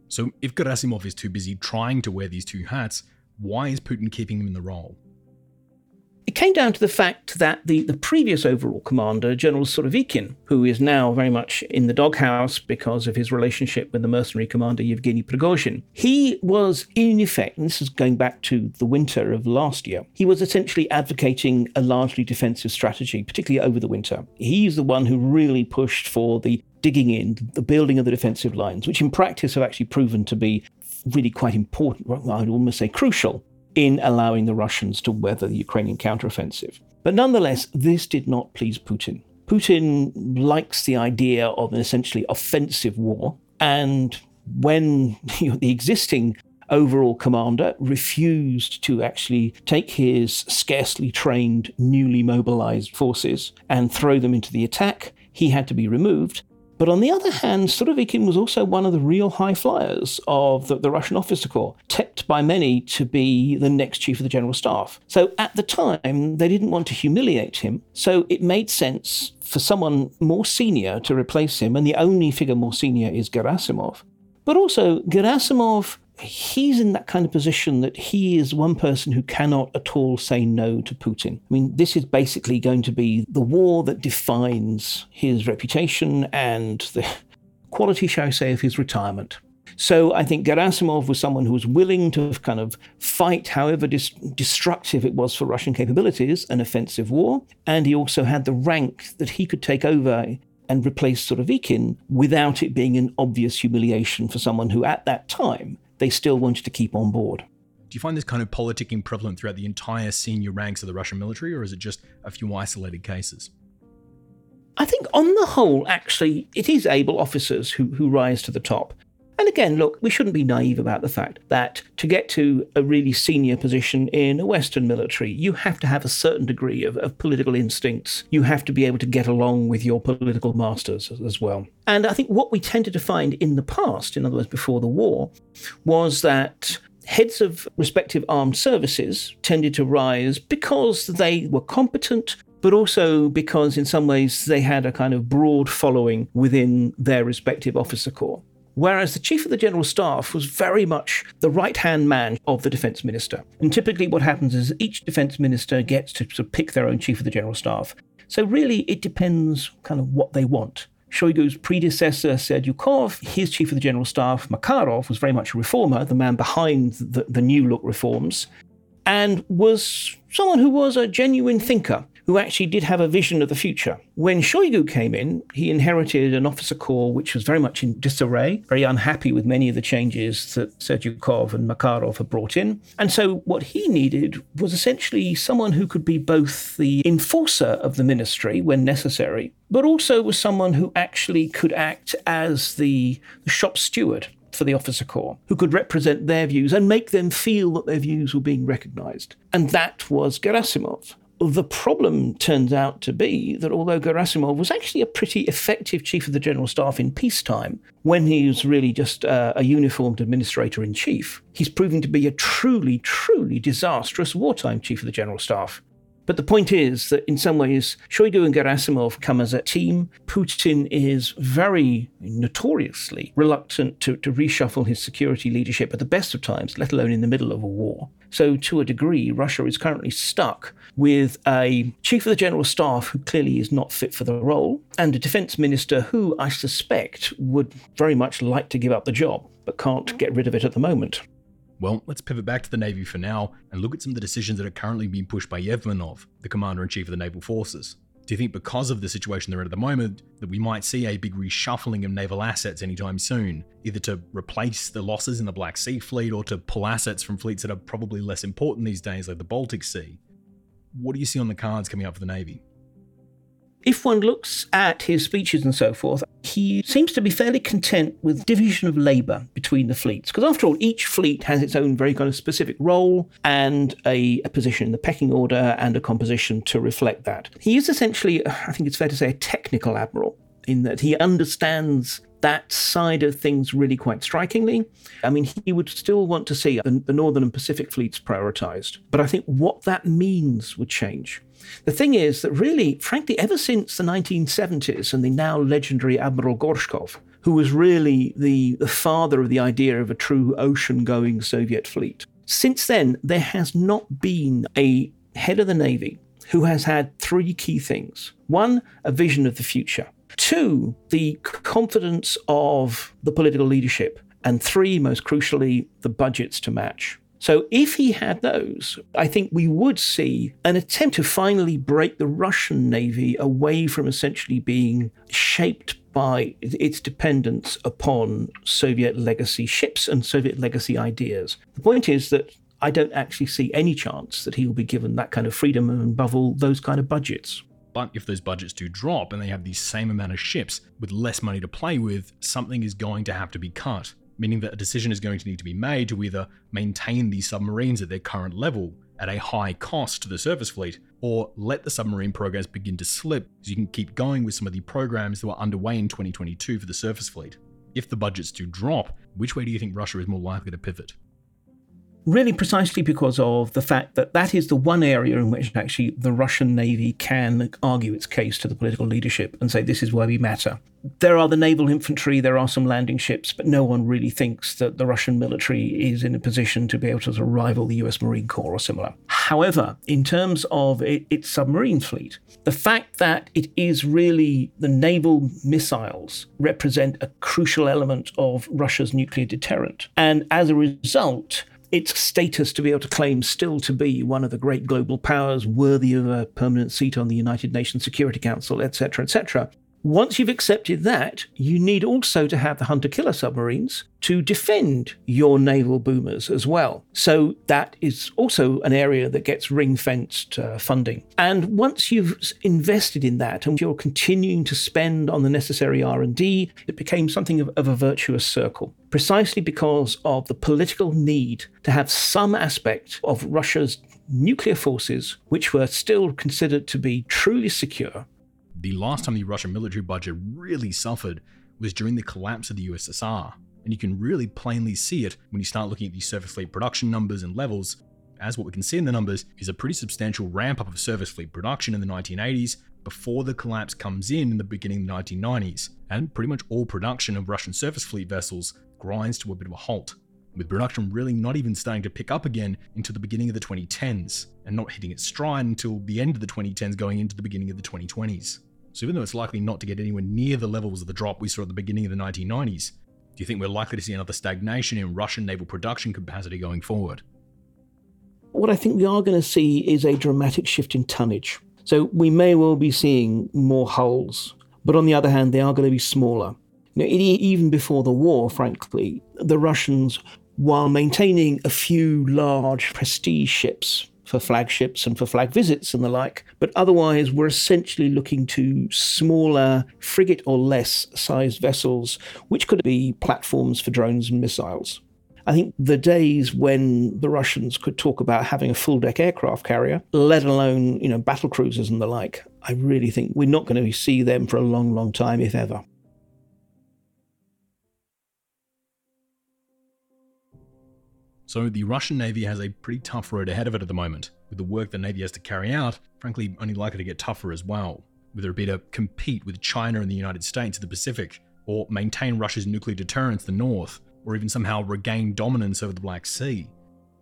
So, if Gerasimov is too busy trying to wear these two hats, why is Putin keeping him in the role? It came down to the fact that the, the previous overall commander, General Surovikin, who is now very much in the doghouse because of his relationship with the mercenary commander Yevgeny Prigozhin, he was in effect, and this is going back to the winter of last year, he was essentially advocating a largely defensive strategy, particularly over the winter. He's the one who really pushed for the digging in, the building of the defensive lines, which in practice have actually proven to be really quite important, I'd almost say crucial in allowing the Russians to weather the Ukrainian counteroffensive. But nonetheless, this did not please Putin. Putin likes the idea of an essentially offensive war, and when the existing overall commander refused to actually take his scarcely trained, newly mobilized forces and throw them into the attack, he had to be removed. But on the other hand, Surovikin was also one of the real high flyers of the, the, Russian officer corps, tipped by many to be the next chief of the general staff. So at the time, they didn't want to humiliate him. So it made sense for someone more senior to replace him, and the only figure more senior is Gerasimov. But also, Gerasimov he's in that kind of position that he is one person who cannot at all say no to Putin. I mean, this is basically going to be the war that defines his reputation and the quality, shall I say, of his retirement. So I think Gerasimov was someone who was willing to kind of fight, however dis- destructive it was for Russian capabilities, an offensive war. And he also had the rank that he could take over and replace Surovikin without it being an obvious humiliation for someone who, at that time, they still wanted to keep on board. Do you find this kind of politicking prevalent throughout the entire senior ranks of the Russian military, or is it just a few isolated cases? I think, on the whole, actually, it is able officers who, who rise to the top. And again, look, we shouldn't be naive about the fact that to get to a really senior position in a Western military, you have to have a certain degree of, of political instincts. You have to be able to get along with your political masters as well. And I think what we tended to find in the past, in other words, before the war, was that heads of respective armed services tended to rise because they were competent, but also because in some ways they had a kind of broad following within their respective officer corps. Whereas the Chief of the General Staff was very much the right hand man of the Defence Minister. And typically, what happens is each Defence Minister gets to pick their own Chief of the General Staff. So, really, it depends kind of what they want. Shoigu's predecessor, Serdyukov, his chief of the general staff, Makarov, was very much a reformer, the man behind the, the new look reforms, and was someone who was a genuine thinker who actually did have a vision of the future. When Shoigu came in, he inherited an officer corps which was very much in disarray, very unhappy with many of the changes that Serdyukov and Makarov had brought in. And so what he needed was essentially someone who could be both the enforcer of the ministry when necessary, but also was someone who actually could act as the, the shop steward for the officer corps, who could represent their views and make them feel that their views were being recognized. And that was Gerasimov. The problem turns out to be that although Gerasimov was actually a pretty effective chief of the general staff in peacetime, when he was really just uh, a uniformed administrator in chief, he's proving to be a truly, truly disastrous wartime chief of the general staff. But the point is that in some ways, Shoigu and Gerasimov come as a team. Putin is very notoriously reluctant to, to reshuffle his security leadership at the best of times, let alone in the middle of a war. So, to a degree, Russia is currently stuck with a chief of the general staff who clearly is not fit for the role, and a defense minister who I suspect would very much like to give up the job, but can't get rid of it at the moment. Well, let's pivot back to the Navy for now and look at some of the decisions that are currently being pushed by Yevmenov, the Commander in Chief of the Naval Forces. Do you think because of the situation they're in at the moment that we might see a big reshuffling of naval assets anytime soon, either to replace the losses in the Black Sea Fleet or to pull assets from fleets that are probably less important these days, like the Baltic Sea? What do you see on the cards coming up for the Navy? If one looks at his speeches and so forth, he seems to be fairly content with division of labour between the fleets. Because after all, each fleet has its own very kind of specific role and a, a, position in the pecking order and a composition to reflect that. He is essentially, I think it's fair to say, a technical admiral in that he understands that side of things really quite strikingly. I mean, he would still want to see the, the Northern and Pacific fleets prioritized, but I think what that means would change. The thing is that really, frankly, ever since the 1970s and the now legendary Admiral Gorshkov, who was really the, the father of the idea of a true ocean going Soviet fleet, since then, there has not been a head of the Navy who has had three key things. One, a vision of the future. Two, the confidence of the political leadership. And three, most crucially, the budgets to match. So, if he had those, I think we would see an attempt to finally break the Russian Navy away from essentially being shaped by its dependence upon Soviet legacy ships and Soviet legacy ideas. The point is that I don't actually see any chance that he will be given that kind of freedom and, above all, those kind of budgets. But if those budgets do drop and they have the same amount of ships with less money to play with, something is going to have to be cut meaning that a decision is going to need to be made to either maintain these submarines at their current level at a high cost to the surface fleet, or let the submarine programs begin to slip so you can keep going with some of the programs that were underway in 2022 for the surface fleet. If the budgets do drop, which way do you think Russia is more likely to pivot? Really precisely because of the fact that that is the one area in which actually the Russian Navy can argue its case to the political leadership and say, this is why we matter. There are the naval infantry, there are some landing ships, but no one really thinks that the Russian military is in a position to be able to rival the US Marine Corps or similar. However, in terms of its submarine fleet, the fact that it is really the naval missiles represent a crucial element of Russia's nuclear deterrent. And as a result, its status to be able to claim still to be one of the great global powers worthy of a permanent seat on the United Nations Security Council, etc., etc., Once you've accepted that, you need also to have the hunter killer submarines to defend your naval boomers as well. So that is also an area that gets ring fenced uh, funding. And once you've invested in that and you're continuing to spend on the necessary R&D, it became something of, of a virtuous circle. Precisely because of the political need to have some aspect of Russia's nuclear forces, which were still considered to be truly secure. The last time the Russian military budget really suffered was during the collapse of the USSR, and you can really plainly see it when you start looking at the surface fleet production numbers and levels, as what we can see in the numbers is a pretty substantial ramp up of surface fleet production in the 1980s before the collapse comes in in the beginning of the 1990s, and pretty much all production of Russian surface fleet vessels grinds to a bit of a halt with production really not even starting to pick up again until the beginning of the 2010s, and not hitting its stride until the end of the 2010s going into the beginning of the 2020s. So even though it's likely not to get anywhere near the levels of the drop we saw at the beginning of the 1990s, do you think we're likely to see another stagnation in Russian naval production capacity going forward? What I think we are going to see is a dramatic shift in tonnage. So we may well be seeing more hulls, but on the other hand, they are going to be smaller. Know, even before the war, frankly, the Russians while maintaining a few large prestige ships for flagships and for flag visits and the like, but otherwise we're essentially looking to smaller frigate or less sized vessels, which could be platforms for drones and missiles. I think the days when the Russians could talk about having a full deck aircraft carrier, let alone, you know, battle cruisers and the like, I really think we're not going to see them for a long, long time, if ever. So the Russian Navy has a pretty tough road ahead of it at the moment, with the work the Navy has to carry out, frankly, only likely to get tougher as well, whether it be to compete with China and the United States in the Pacific, or maintain Russia's nuclear deterrence the north, or even somehow regain dominance over the Black Sea.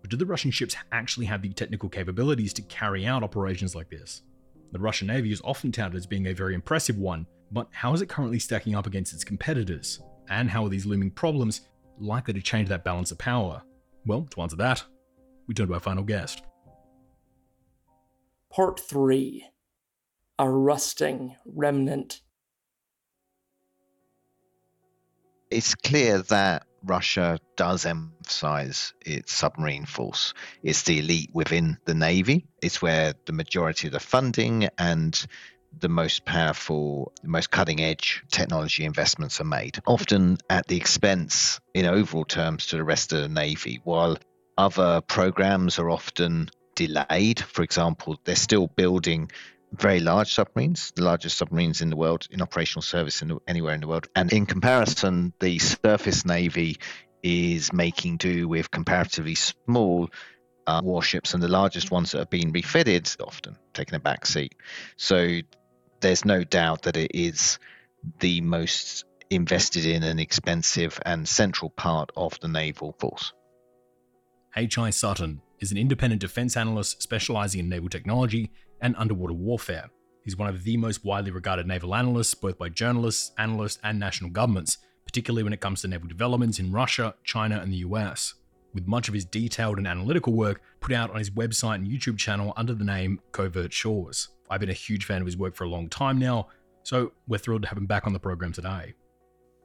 But do the Russian ships actually have the technical capabilities to carry out operations like this? The Russian Navy is often touted as being a very impressive one, but how is it currently stacking up against its competitors? And how are these looming problems likely to change that balance of power? Well, to answer that, we turn to our final guest. Part 3 A Rusting Remnant. It's clear that Russia does emphasize its submarine force. It's the elite within the Navy. It's where the majority of the funding and the most powerful, the most cutting edge technology investments are made, often at the expense, in overall terms, to the rest of the Navy, while other programs are often delayed. For example, they're still building very large submarines, the largest submarines in the world in operational service in the, anywhere in the world. And in comparison, the surface navy is making do with comparatively small uh, warships, and the largest ones that have been refitted often taking a back seat. So there's no doubt that it is the most invested in and expensive and central part of the naval force. H.I. Sutton is an independent defense analyst specializing in naval technology and underwater warfare. He's one of the most widely regarded naval analysts, both by journalists, analysts, and national governments, particularly when it comes to naval developments in Russia, China, and the US. With much of his detailed and analytical work put out on his website and YouTube channel under the name Covert Shores. I've been a huge fan of his work for a long time now, so we're thrilled to have him back on the program today.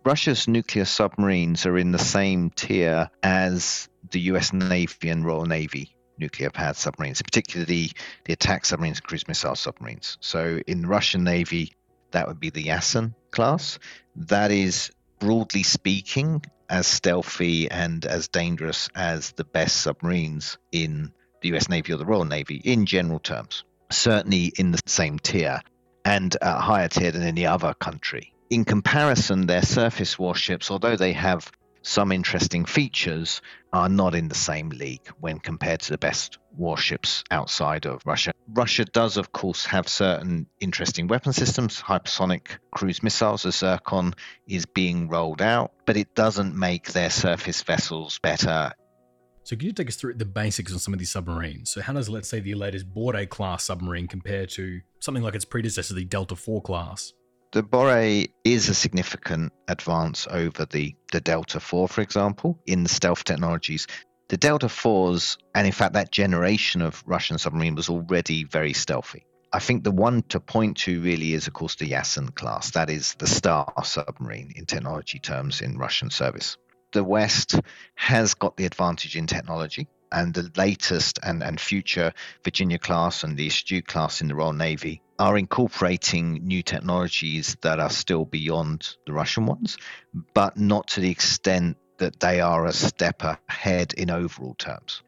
Russia's nuclear submarines are in the same tier as the US Navy and Royal Navy nuclear powered submarines, particularly the attack submarines and cruise missile submarines. So in the Russian Navy, that would be the Yasen class. That is, broadly speaking, as stealthy and as dangerous as the best submarines in the US Navy or the Royal Navy in general terms certainly in the same tier and a higher tier than any other country. In comparison, their surface warships, although they have some interesting features, are not in the same league when compared to the best warships outside of Russia. Russia does, of course, have certain interesting weapon systems. Hypersonic cruise missiles, the Zircon, is being rolled out, but it doesn't make their surface vessels better so can you take us through the basics on some of these submarines? So how does, let's say, the latest Borei class submarine compare to something like its predecessor, the Delta IV class? The Borei is a significant advance over the, the Delta IV, for example, in the stealth technologies. The Delta IVs, and in fact that generation of Russian submarine was already very stealthy. I think the one to point to really is, of course, the Yasen class. That is the star submarine in technology terms in Russian service. The West has got the advantage in technology, and the latest and, and future Virginia class and the Astute class in the Royal Navy are incorporating new technologies that are still beyond the Russian ones, but not to the extent that they are a step ahead in overall terms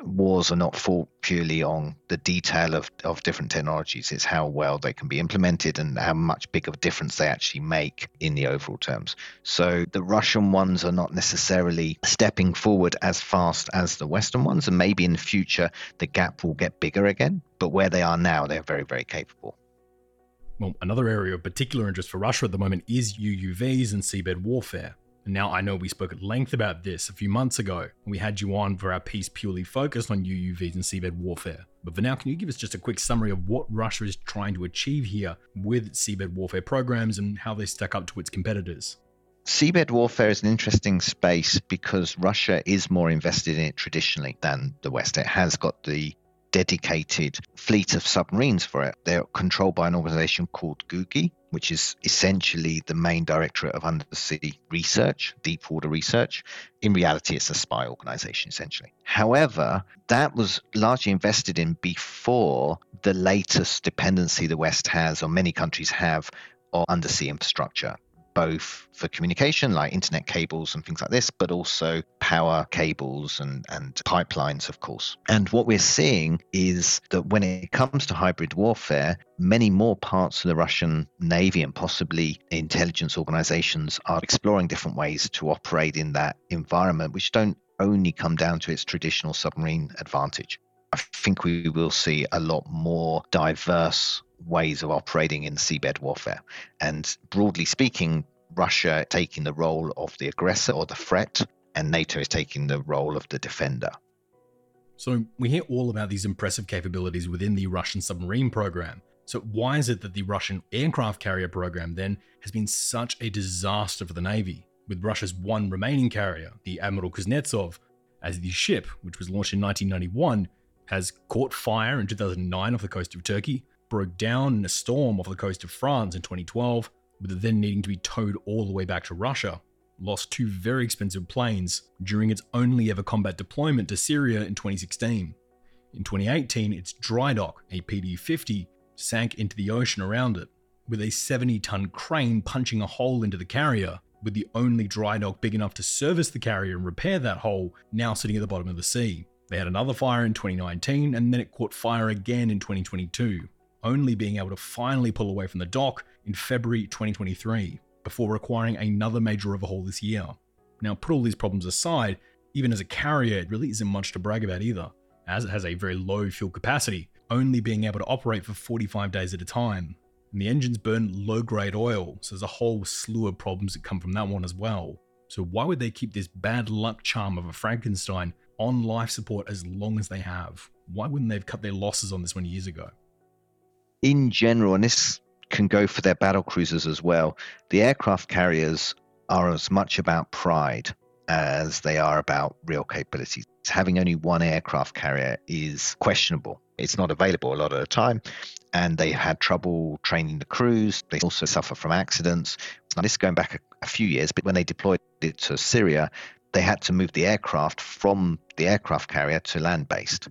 wars are not fought purely on the detail of, of different technologies. It's how well they can be implemented and how much big of a difference they actually make in the overall terms. So the Russian ones are not necessarily stepping forward as fast as the Western ones. And maybe in the future, the gap will get bigger again. But where they are now, they're very, very capable. Well, another area of particular interest for Russia at the moment is UUVs and seabed warfare. Now I know we spoke at length about this a few months ago. We had you on for our piece purely focused on UUVs and seabed warfare. But for now, can you give us just a quick summary of what Russia is trying to achieve here with seabed warfare programs and how they stack up to its competitors? Seabed warfare is an interesting space because Russia is more invested in it traditionally than the West. It has got the dedicated fleet of submarines for it. They're controlled by an organization called GUGI, which is essentially the main directorate of undersea research, deep water research. In reality, it's a spy organization, essentially. However, that was largely invested in before the latest dependency the West has, or many countries have, on undersea infrastructure both for communication, like internet cables and things like this, but also power cables and, and pipelines, of course. And what we're seeing is that when it comes to hybrid warfare, many more parts of the Russian Navy and possibly intelligence organizations are exploring different ways to operate in that environment, which don't only come down to its traditional submarine advantage. I think we will see a lot more diverse ways of operating in seabed warfare. And broadly speaking, Russia taking the role of the aggressor or the threat, and NATO is taking the role of the defender. So we hear all about these impressive capabilities within the Russian submarine program. So why is it that the Russian aircraft carrier program then has been such a disaster for the Navy? With Russia's one remaining carrier, the Admiral Kuznetsov, as the ship, which was launched in 1991, has caught fire in 2009 off the coast of Turkey, broke down in a storm off the coast of France in 2012, with it then needing to be towed all the way back to Russia, lost two very expensive planes during its only ever combat deployment to Syria in 2016. In 2018, its dry dock, a PD 50, sank into the ocean around it, with a 70 ton crane punching a hole into the carrier, with the only dry dock big enough to service the carrier and repair that hole now sitting at the bottom of the sea. They had another fire in 2019, and then it caught fire again in 2022 only being able to finally pull away from the dock in February 2023, before requiring another major overhaul this year. Now, put all these problems aside, even as a carrier, it really isn't much to brag about either, as it has a very low fuel capacity, only being able to operate for 45 days at a time. And the engines burn low grade oil, so there's a whole slew of problems that come from that one as well. So, why would they keep this bad luck charm of a Frankenstein on life support as long as they have? Why wouldn't they have cut their losses on this one years ago? In general, and this can go for their battle cruisers as well, the aircraft carriers are as much about pride as they are about real capabilities. Having only one aircraft carrier is questionable. It's not available a lot of the time, and they had trouble training the crews. They also suffer from accidents. Now, this is going back a, a few years, but when they deployed it to Syria, they had to move the aircraft from the aircraft carrier to land based.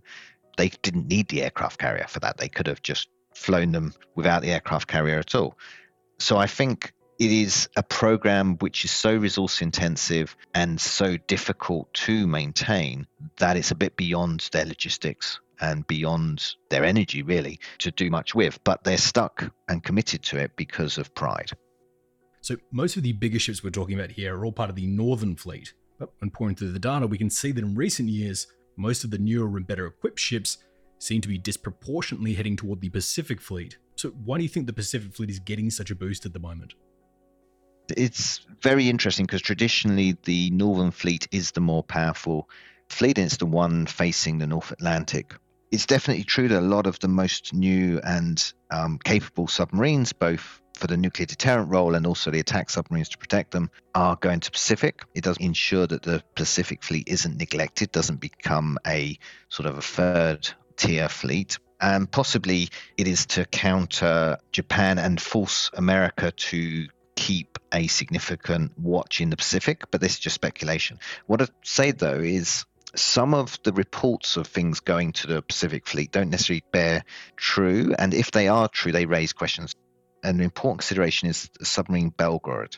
They didn't need the aircraft carrier for that. They could have just flown them without the aircraft carrier at all. So I think it is a program which is so resource intensive and so difficult to maintain that it's a bit beyond their logistics and beyond their energy, really, to do much with. But they're stuck and committed to it because of pride. So, most of the bigger ships we're talking about here are all part of the Northern Fleet. But when pointing through the data, we can see that in recent years, most of the newer and better equipped ships seem to be disproportionately heading toward the Pacific Fleet. So, why do you think the Pacific Fleet is getting such a boost at the moment? It's very interesting because traditionally the Northern Fleet is the more powerful fleet, and it's the one facing the North Atlantic. It's definitely true that a lot of the most new and um, capable submarines, both for the nuclear deterrent role and also the attack submarines to protect them, are going to Pacific. It does ensure that the Pacific fleet isn't neglected, doesn't become a sort of a third tier fleet. And possibly it is to counter Japan and force America to keep a significant watch in the Pacific, but this is just speculation. What I'd say though is some of the reports of things going to the Pacific Fleet don't necessarily bear true, and if they are true, they raise questions. An important consideration is the submarine Belgorod,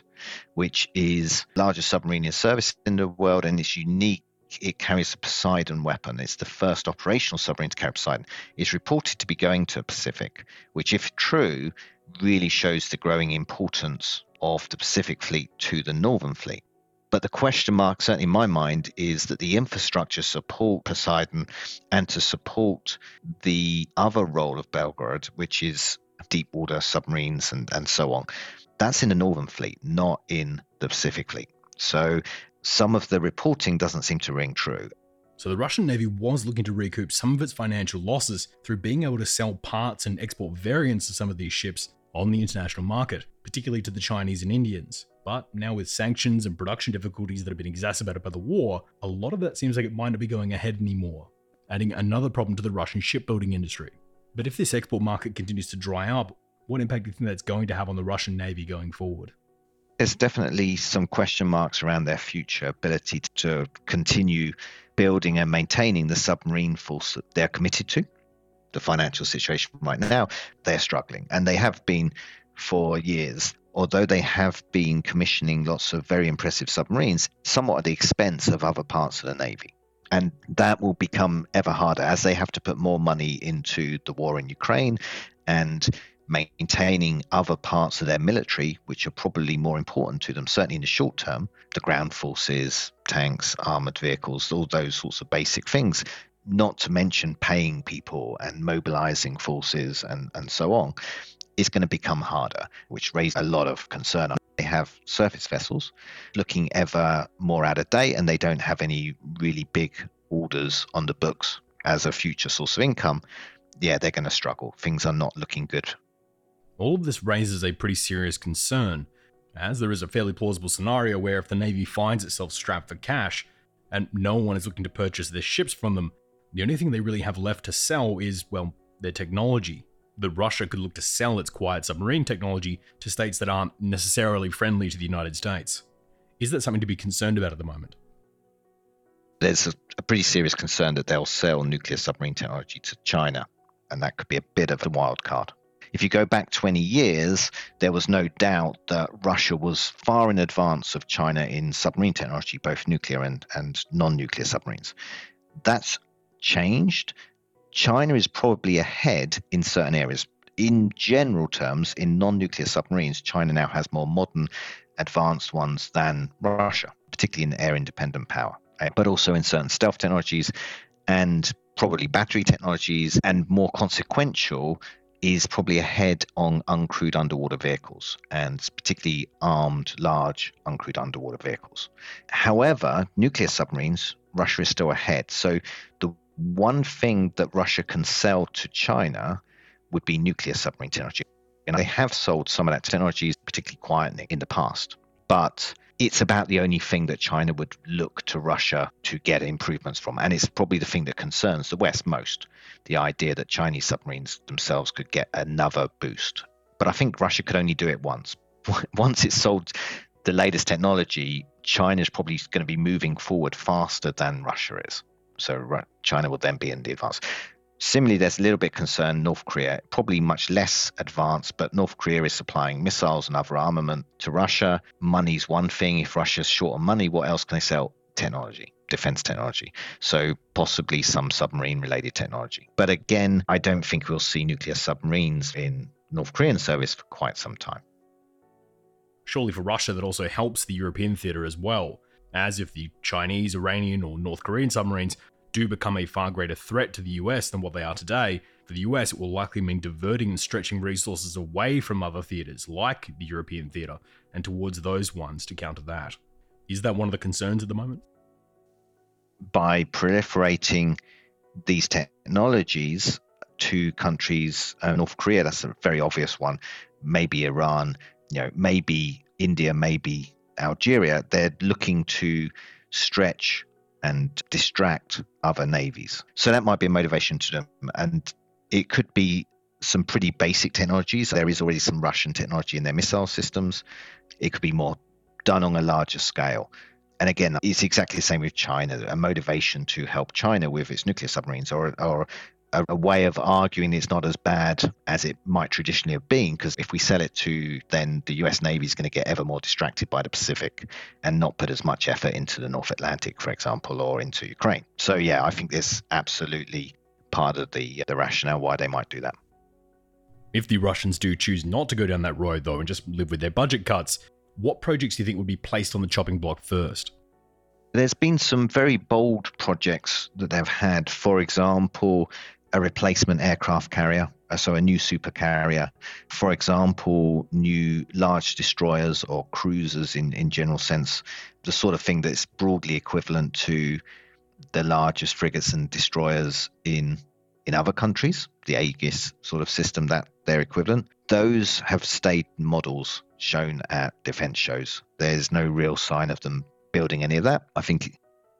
which is largest submarine in service in the world, and it's unique. It carries a Poseidon weapon. It's the first operational submarine to carry Poseidon. It's reported to be going to the Pacific, which, if true, really shows the growing importance of the Pacific Fleet to the Northern Fleet. But the question mark, certainly in my mind, is that the infrastructure support Poseidon and to support the other role of Belgorod, which is deep water submarines and, and so on, that's in the Northern Fleet, not in the Pacific Fleet. So some of the reporting doesn't seem to ring true. So the Russian Navy was looking to recoup some of its financial losses through being able to sell parts and export variants of some of these ships on the international market, particularly to the Chinese and Indians. But now, with sanctions and production difficulties that have been exacerbated by the war, a lot of that seems like it might not be going ahead anymore, adding another problem to the Russian shipbuilding industry. But if this export market continues to dry up, what impact do you think that's going to have on the Russian Navy going forward? There's definitely some question marks around their future ability to continue building and maintaining the submarine force that they're committed to. The financial situation right now, they're struggling, and they have been for years. Although they have been commissioning lots of very impressive submarines, somewhat at the expense of other parts of the Navy. And that will become ever harder as they have to put more money into the war in Ukraine and maintaining other parts of their military, which are probably more important to them, certainly in the short term the ground forces, tanks, armored vehicles, all those sorts of basic things. Not to mention paying people and mobilizing forces and, and so on is going to become harder, which raised a lot of concern. They have surface vessels looking ever more out of date, and they don't have any really big orders on the books as a future source of income. Yeah, they're going to struggle. Things are not looking good. All of this raises a pretty serious concern, as there is a fairly plausible scenario where if the Navy finds itself strapped for cash and no one is looking to purchase their ships from them, the only thing they really have left to sell is, well, their technology that Russia could look to sell its quiet submarine technology to states that aren't necessarily friendly to the United States. Is that something to be concerned about at the moment? There's a, pretty serious concern that they'll sell nuclear submarine technology to China, and that could be a bit of a wild card. If you go back 20 years, there was no doubt that Russia was far in advance of China in submarine technology, both nuclear and, and non nuclear submarines. That's changed China is probably ahead in certain areas. In general terms, in non nuclear submarines, China now has more modern, advanced ones than Russia, particularly in air independent power, eh, but also in certain stealth technologies and probably battery technologies, and more consequential is probably ahead on uncrewed underwater vehicles and particularly armed large uncrewed underwater vehicles. However, nuclear submarines, Russia is still ahead. So the one thing that Russia can sell to China would be nuclear submarine technology. And they have sold some of that technology, particularly quietly, in the past. But it's about the only thing that China would look to Russia to get improvements from. And it's probably the thing that concerns the West most the idea that Chinese submarines themselves could get another boost. But I think Russia could only do it once. Once it's sold the latest technology, China is probably going to be moving forward faster than Russia is. So China will then be in the advance. Similarly, there's a little bit concern North Korea, probably much less advanced, but North Korea is supplying missiles and other armament to Russia. Money's one thing. If Russia's short on money, what else can they sell? Technology, defense technology. So possibly some submarine related technology. But again, I don't think we'll see nuclear submarines in North Korean service for quite some time. Surely for Russia, that also helps the European theatre as well as if the Chinese, Iranian, or North Korean submarines do become a far greater threat to the US than what they are today, for the US it will likely mean diverting and stretching resources away from other theatres, like the European theatre, and towards those ones to counter that. Is that one of the concerns at the moment? By proliferating these technologies to countries, uh, North Korea, that's a very obvious one, maybe Iran, you know, maybe India, maybe Algeria, they're looking to stretch and distract other navies. So that might be a motivation to them. And It could be some pretty basic technologies. There is already some Russian technology in their missile systems. It could be more done on a larger scale. And again, it's exactly the same with China a motivation to help China with its nuclear submarines or, or a, a way of arguing it's not as bad as it might traditionally have been. Because if we sell it to, then the US Navy is going to get ever more distracted by the Pacific and not put as much effort into the North Atlantic, for example, or into Ukraine. So, yeah, I think there's absolutely part of the, the rationale why they might do that. If the Russians do choose not to go down that road, though, and just live with their budget cuts, what projects do you think would be placed on the chopping block first? There's been some very bold projects that they've had. For example, a replacement aircraft carrier, uh, so a new super carrier. For example, new large destroyers or cruisers in, in general sense, the sort of thing that's broadly equivalent to the largest frigates and destroyers in in other countries, the Aegis sort of system that they're equivalent. Those have stayed models shown at defense shows. There's no real sign of them building any of that. I think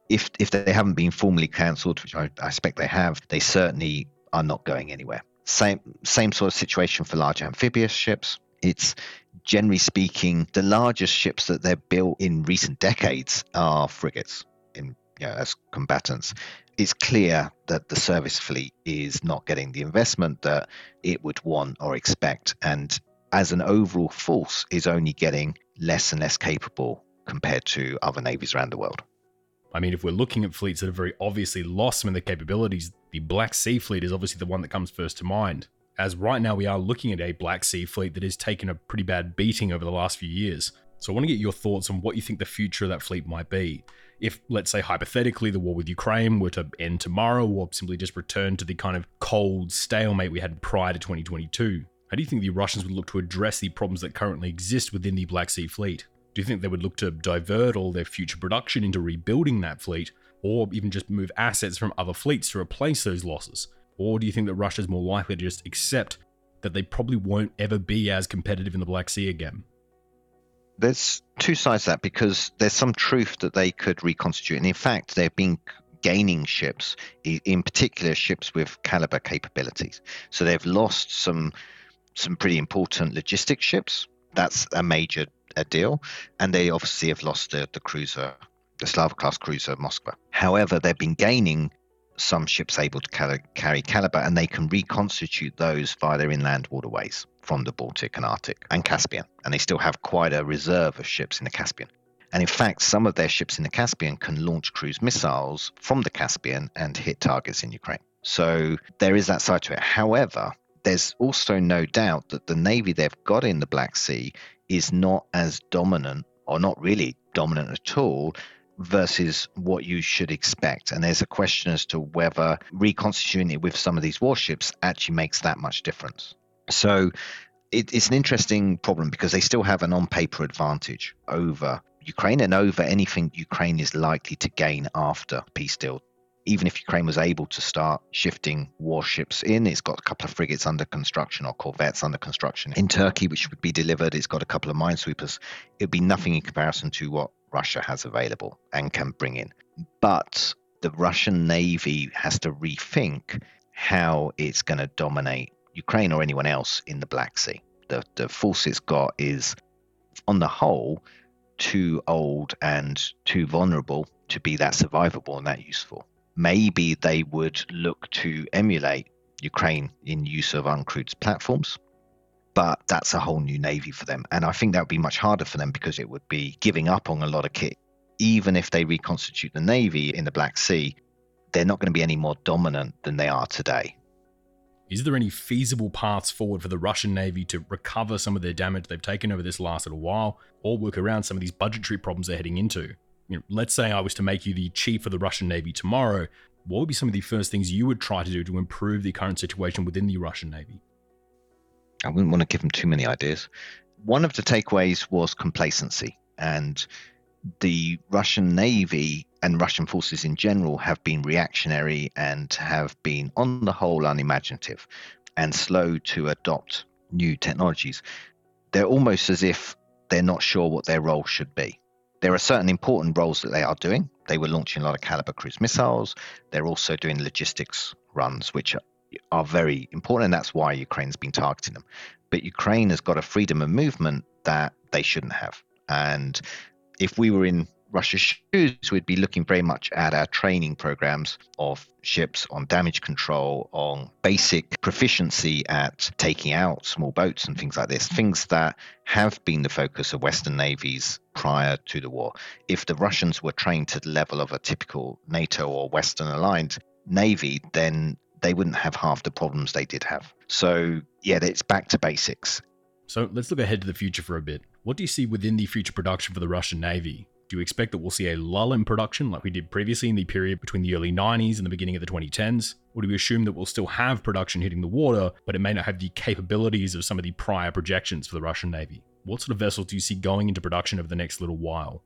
if if they haven't been formally cancelled, which I, I expect they have, they certainly are not going anywhere. Same same sort of situation for large amphibious ships. It's generally speaking the largest ships that they've built in recent decades are frigates in you know, as combatants it's clear that the service fleet is not getting the investment that it would want or expect, and as an overall force, is only getting less and less capable compared to other navies around the world. I mean, if we're looking at fleets that have very obviously lost some of their capabilities, the Black Sea Fleet is obviously the one that comes first to mind. As right now, we are looking at a Black Sea Fleet that has taken a pretty bad beating over the last few years. So I want to get your thoughts on what you think the future of that fleet might be if, let's say, hypothetically, the war with Ukraine were to end tomorrow or simply just return to the kind of cold stalemate we had prior to 2022, how do you think the Russians would look to address the problems that currently exist within the Black Sea Fleet? Do you think they would look to divert all their future production into rebuilding that fleet, or even just move assets from other fleets to replace those losses? Or do you think that Russia is more likely to just accept that they probably won't ever be as competitive in the Black Sea again? there's two sides to that because there's some truth that they could reconstitute. And in fact, they've been gaining ships, in particular ships with Kalibr capabilities. So they've lost some some pretty important logistic ships. That's a major a deal. And they obviously have lost the, the cruiser, the Slava class cruiser Moskva. However, they've been gaining some ships able to carry Kalibr and they can reconstitute those via their inland waterways from the Baltic and Arctic and Caspian. And they still have quite a reserve of ships in the Caspian. And in fact, some of their ships in the Caspian can launch cruise missiles from the Caspian and hit targets in Ukraine. So there is that side to it. However, there's also no doubt that the navy they've got in the Black Sea is not as dominant, or not really dominant at all, versus what you should expect. And there's a question as to whether reconstituting it with some of these warships actually makes that much difference. So it, it's an interesting problem because they still have an on paper advantage over Ukraine and over anything Ukraine is likely to gain after peace deal. Even if Ukraine was able to start shifting warships in, it's got a couple of frigates under construction or corvettes under construction in Turkey, which would be delivered. It's got a couple of minesweepers. It would be nothing in comparison to what Russia has available and can bring in. But the Russian Navy has to rethink how it's going to dominate Ukraine or anyone else in the Black Sea. The, the force it's got is, on the whole, too old and too vulnerable to be that survivable and that useful. Maybe they would look to emulate Ukraine in use of uncrewed platforms, but that's a whole new navy for them. And I think that would be much harder for them because it would be giving up on a lot of kit. Even if they reconstitute the navy in the Black Sea, they're not going to be any more dominant than they are today. Is there any feasible paths forward for the Russian Navy to recover some of their damage they've taken over this last little while, or work around some of these budgetary problems they're heading into? You know, let's say I was to make you the chief of the Russian Navy tomorrow. What would be some of the first things you would try to do to improve the current situation within the Russian Navy? I wouldn't want to give them too many ideas. One of the takeaways was complacency, and the Russian Navy and Russian forces in general have been reactionary and have been, on the whole, unimaginative and slow to adopt new technologies. They're almost as if they're not sure what their role should be. There are certain important roles that they are doing. They were launching a lot of Kalibr cruise missiles. They're also doing logistics runs, which are very important, and that's why Ukraine's been targeting them. But Ukraine has got a freedom of movement that they shouldn't have. And if we were in Russia's shoes, we'd be looking very much at our training programs of ships on damage control, on basic proficiency at taking out small boats and things like this, things that have been the focus of Western navies prior to the war. If the Russians were trained to the level of a typical NATO or Western aligned navy, then they wouldn't have half the problems they did have. So, yeah, it's back to basics. So let's look ahead to the future for a bit. What do you see within the future production for the Russian Navy? Do you expect that we'll see a lull in production like we did previously in the period between the early 90s and the beginning of the 2010s? Or do we assume that we'll still have production hitting the water, but it may not have the capabilities of some of the prior projections for the Russian Navy? What sort of vessels do you see going into production over the next little while?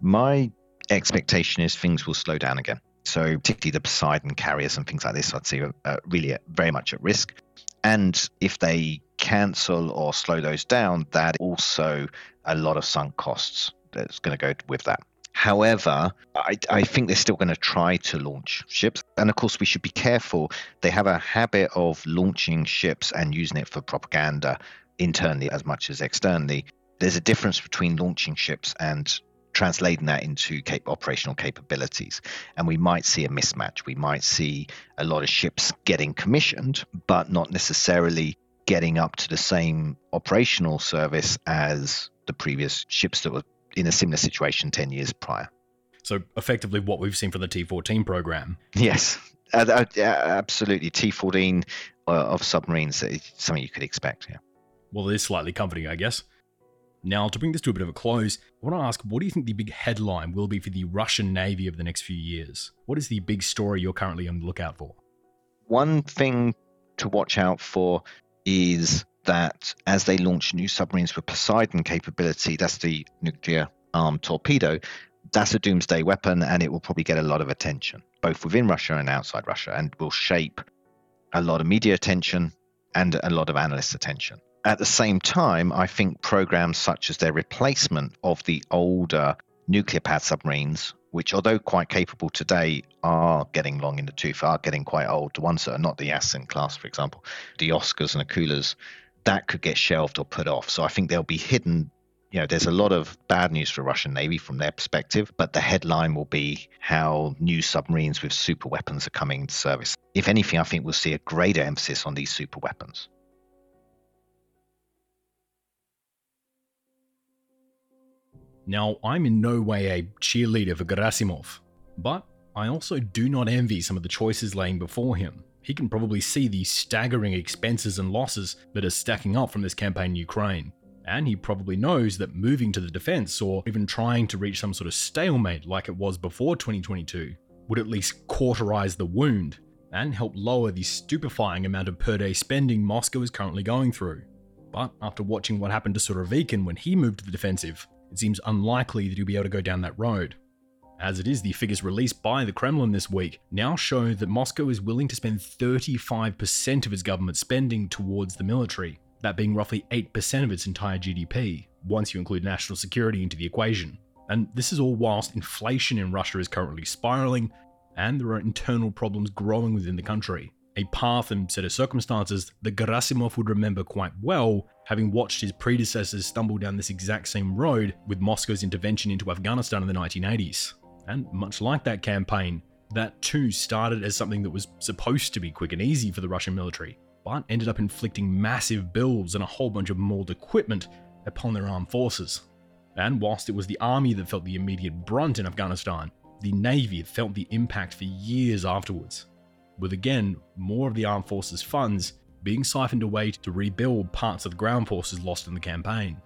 My expectation is things will slow down again. So, particularly the Poseidon carriers and things like this, I'd say are uh, really very much at risk. And if they cancel or slow those down, that also a lot of sunk costs that's going to go with that. However, I, I, think they're still going to try to launch ships. And of course, we should be careful. They have a habit of launching ships and using it for propaganda internally as much as externally. There's a difference between launching ships and translating that into cap- operational capabilities. And we might see a mismatch. We might see a lot of ships getting commissioned, but not necessarily getting up to the same operational service as the previous ships that were in a similar situation 10 years prior. So, effectively, what we've seen from the T 14 program. Yes, uh, uh, absolutely. T 14 uh, of submarines is something you could expect. Yeah. Well, it is slightly comforting, I guess. Now, to bring this to a bit of a close, I want to ask what do you think the big headline will be for the Russian Navy over the next few years? What is the big story you're currently on the lookout for? One thing to watch out for is that as they launch new submarines with Poseidon capability, that's the nuclear armed torpedo, that's a doomsday weapon and it will probably get a lot of attention, both within Russia and outside Russia, and will shape a lot of media attention and a lot of analyst attention. At the same time, I think programs such as their replacement of the older nuclear pad submarines, which, although quite capable today, are getting long in the tooth, are getting quite old. The ones that are not the Yasen class, for example, the Oscars and Akulas, that could get shelved or put off. So I think they'll be hidden. You know, there's a lot of bad news for Russian Navy from their perspective, but the headline will be how new submarines with super weapons are coming into service. If anything, I think we'll see a greater emphasis on these super weapons. Now, I'm in no way a cheerleader for Gerasimov, but I also do not envy some of the choices laying before him he can probably see the staggering expenses and losses that are stacking up from this campaign in Ukraine. And he probably knows that moving to the defense or even trying to reach some sort of stalemate like it was before 2022 would at least cauterize the wound and help lower the stupefying amount of per day spending Moscow is currently going through. But after watching what happened to Surovikin when he moved to the defensive, it seems unlikely that he'll be able to go down that road. As it is, the figures released by the Kremlin this week now show that Moscow is willing to spend 35% of its government spending towards the military, that being roughly 8% of its entire GDP, once you include national security into the equation. And this is all whilst inflation in Russia is currently spiraling and there are internal problems growing within the country. A path and set of circumstances that Gerasimov would remember quite well, having watched his predecessors stumble down this exact same road with Moscow's intervention into Afghanistan in the 1980s. And much like that campaign, that too started as something that was supposed to be quick and easy for the Russian military, but ended up inflicting massive bills and a whole bunch of mauled equipment upon their armed forces. And whilst it was the army that felt the immediate brunt in Afghanistan, the navy felt the impact for years afterwards, with again more of the armed forces' funds being siphoned away to rebuild parts of the ground forces lost in the campaign.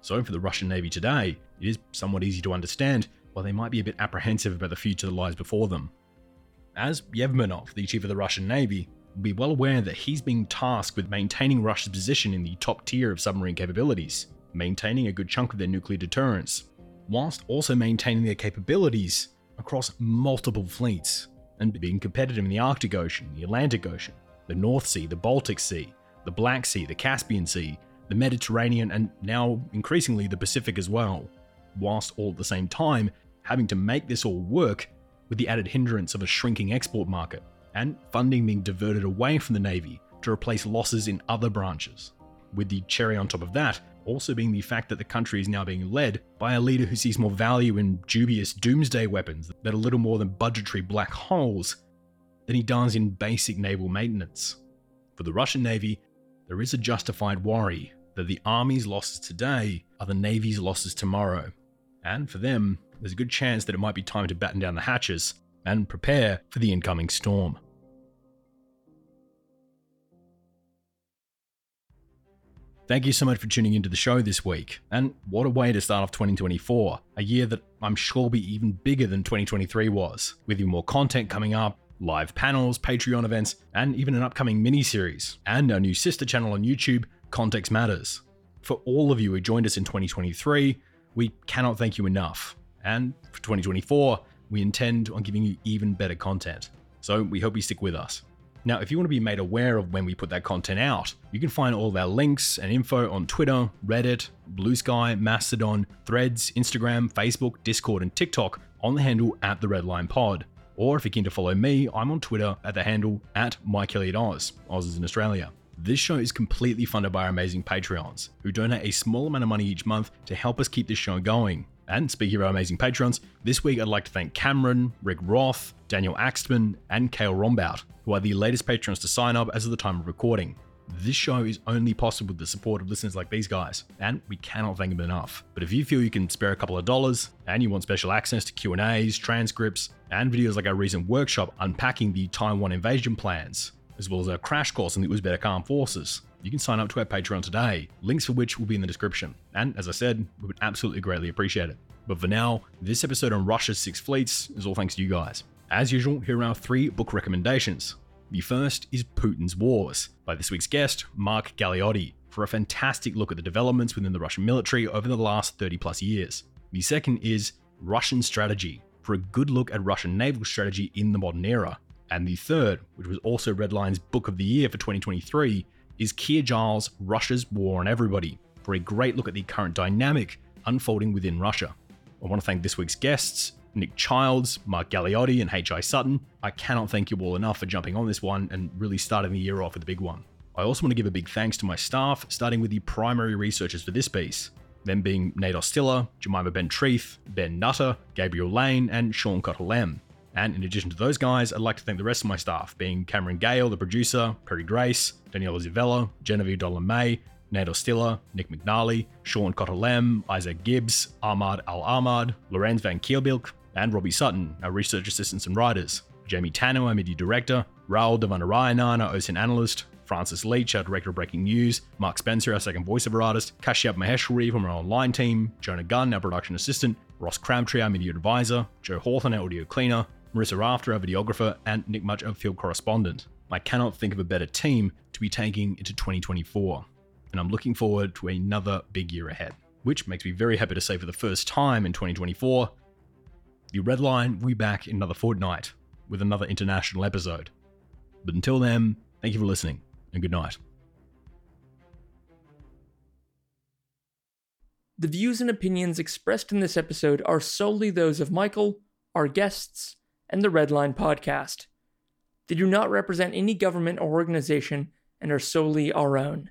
So, for the Russian Navy today, it is somewhat easy to understand while they might be a bit apprehensive about the future that lies before them. As Yevmenov, the chief of the Russian Navy, will be well aware that he's being tasked with maintaining Russia's position in the top tier of submarine capabilities, maintaining a good chunk of their nuclear deterrence, whilst also maintaining their capabilities across multiple fleets, and being competitive in the Arctic Ocean, the Atlantic Ocean, the North Sea, the Baltic Sea, the Black Sea, the Caspian Sea, the Mediterranean, and now increasingly the Pacific as well, whilst all at the same time having to make this all work with the added hindrance of a shrinking export market. and funding being diverted away from the Navy to replace losses in other branches. With the cherry on top of that also being the fact that the country is now being led by a leader who sees more value in dubious doomsday weapons that are little more than budgetary black holes than he does in basic naval maintenance. For the Russian Navy, there is a justified worry that the Army's losses today are the Navy's losses tomorrow. And for them, there's a good chance that it might be time to batten down the hatches and prepare for the incoming storm. Thank you so much for tuning into the show this week. And what a way to start off 2024, a year that I'm sure will be even bigger than 2023 was, with even more content coming up, live panels, Patreon events, and even an upcoming mini series, and our new sister channel on YouTube, Context Matters. For all of you who joined us in 2023, we cannot thank you enough. And for 2024, we intend on giving you even better content. So we hope you stick with us. Now, if you want to be made aware of when we put that content out, you can find all of our links and info on Twitter, Reddit, Blue Sky, Mastodon, Threads, Instagram, Facebook, Discord, and TikTok on the handle at the Redline Pod. Or if you're keen to follow me, I'm on Twitter at the handle at Mike Hilliard Aus. Oz is in Australia. This show is completely funded by our amazing Patreons, who donate a small amount of money each month to help us keep this show going. And speaking of our amazing patrons, this week I'd like to thank Cameron, Rick Roth, Daniel Axtman, and Kale Rombout, who are the latest patrons to sign up as of the time of recording. This show is only possible with the support of listeners like these guys, and we cannot thank them enough. But if you feel you can spare a couple of dollars and you want special access to Q&As, transcripts, and videos like our recent workshop unpacking the Taiwan invasion plans, as well as our crash course on the Uzbek Armed Forces, you can sign up to our Patreon today, links for which will be in the description. And as I said, we would absolutely greatly appreciate it. But for now, this episode on Russia's Six Fleets is all thanks to you guys. As usual, here are our three book recommendations. The first is Putin's Wars by this week's guest, Mark Galeotti, for a fantastic look at the developments within the Russian military over the last 30 plus years. The second is Russian Strategy, for a good look at Russian naval strategy in the modern era. And the third, which was also Redline's Book of the Year for 2023, is Keir Giles' Russia's War on Everybody, for a great look at the current dynamic unfolding within Russia. I want to thank this week's guests, Nick Childs, Mark Galeotti, and H.I. Sutton. I cannot thank you all enough for jumping on this one and really starting the year off with a big one. I also want to give a big thanks to my staff, starting with the primary researchers for this piece, them being Nate Ostiller, Jemima Ben Ben Nutter, Gabriel Lane, and Sean Cottelem. And in addition to those guys, I'd like to thank the rest of my staff, being Cameron Gale, the producer, Perry Grace, Daniela Zivella, Genevieve Dolan May, Nate Ostiller, Nick McNally, Sean Cottelem, Isaac Gibbs, Ahmad Al Ahmad, Lorenz Van Kielbilk, and Robbie Sutton, our research assistants and writers, Jamie Tanner, our media director, Raul Devanarayanan, our OSINT analyst, Francis Leach, our director of breaking news, Mark Spencer, our second voiceover artist, Kashyap Maheshwari from our online team, Jonah Gunn, our production assistant, Ross Crabtree, our media advisor, Joe Hawthorne, our audio cleaner, Marissa Rafter, our videographer, and Nick Much, our field correspondent. I cannot think of a better team to be taking into 2024, and I'm looking forward to another big year ahead, which makes me very happy to say for the first time in 2024, the Red Line will be back in another fortnight with another international episode. But until then, thank you for listening, and good night. The views and opinions expressed in this episode are solely those of Michael, our guests, and the Redline podcast. They do not represent any government or organization and are solely our own.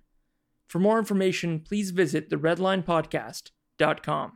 For more information, please visit theredlinepodcast.com.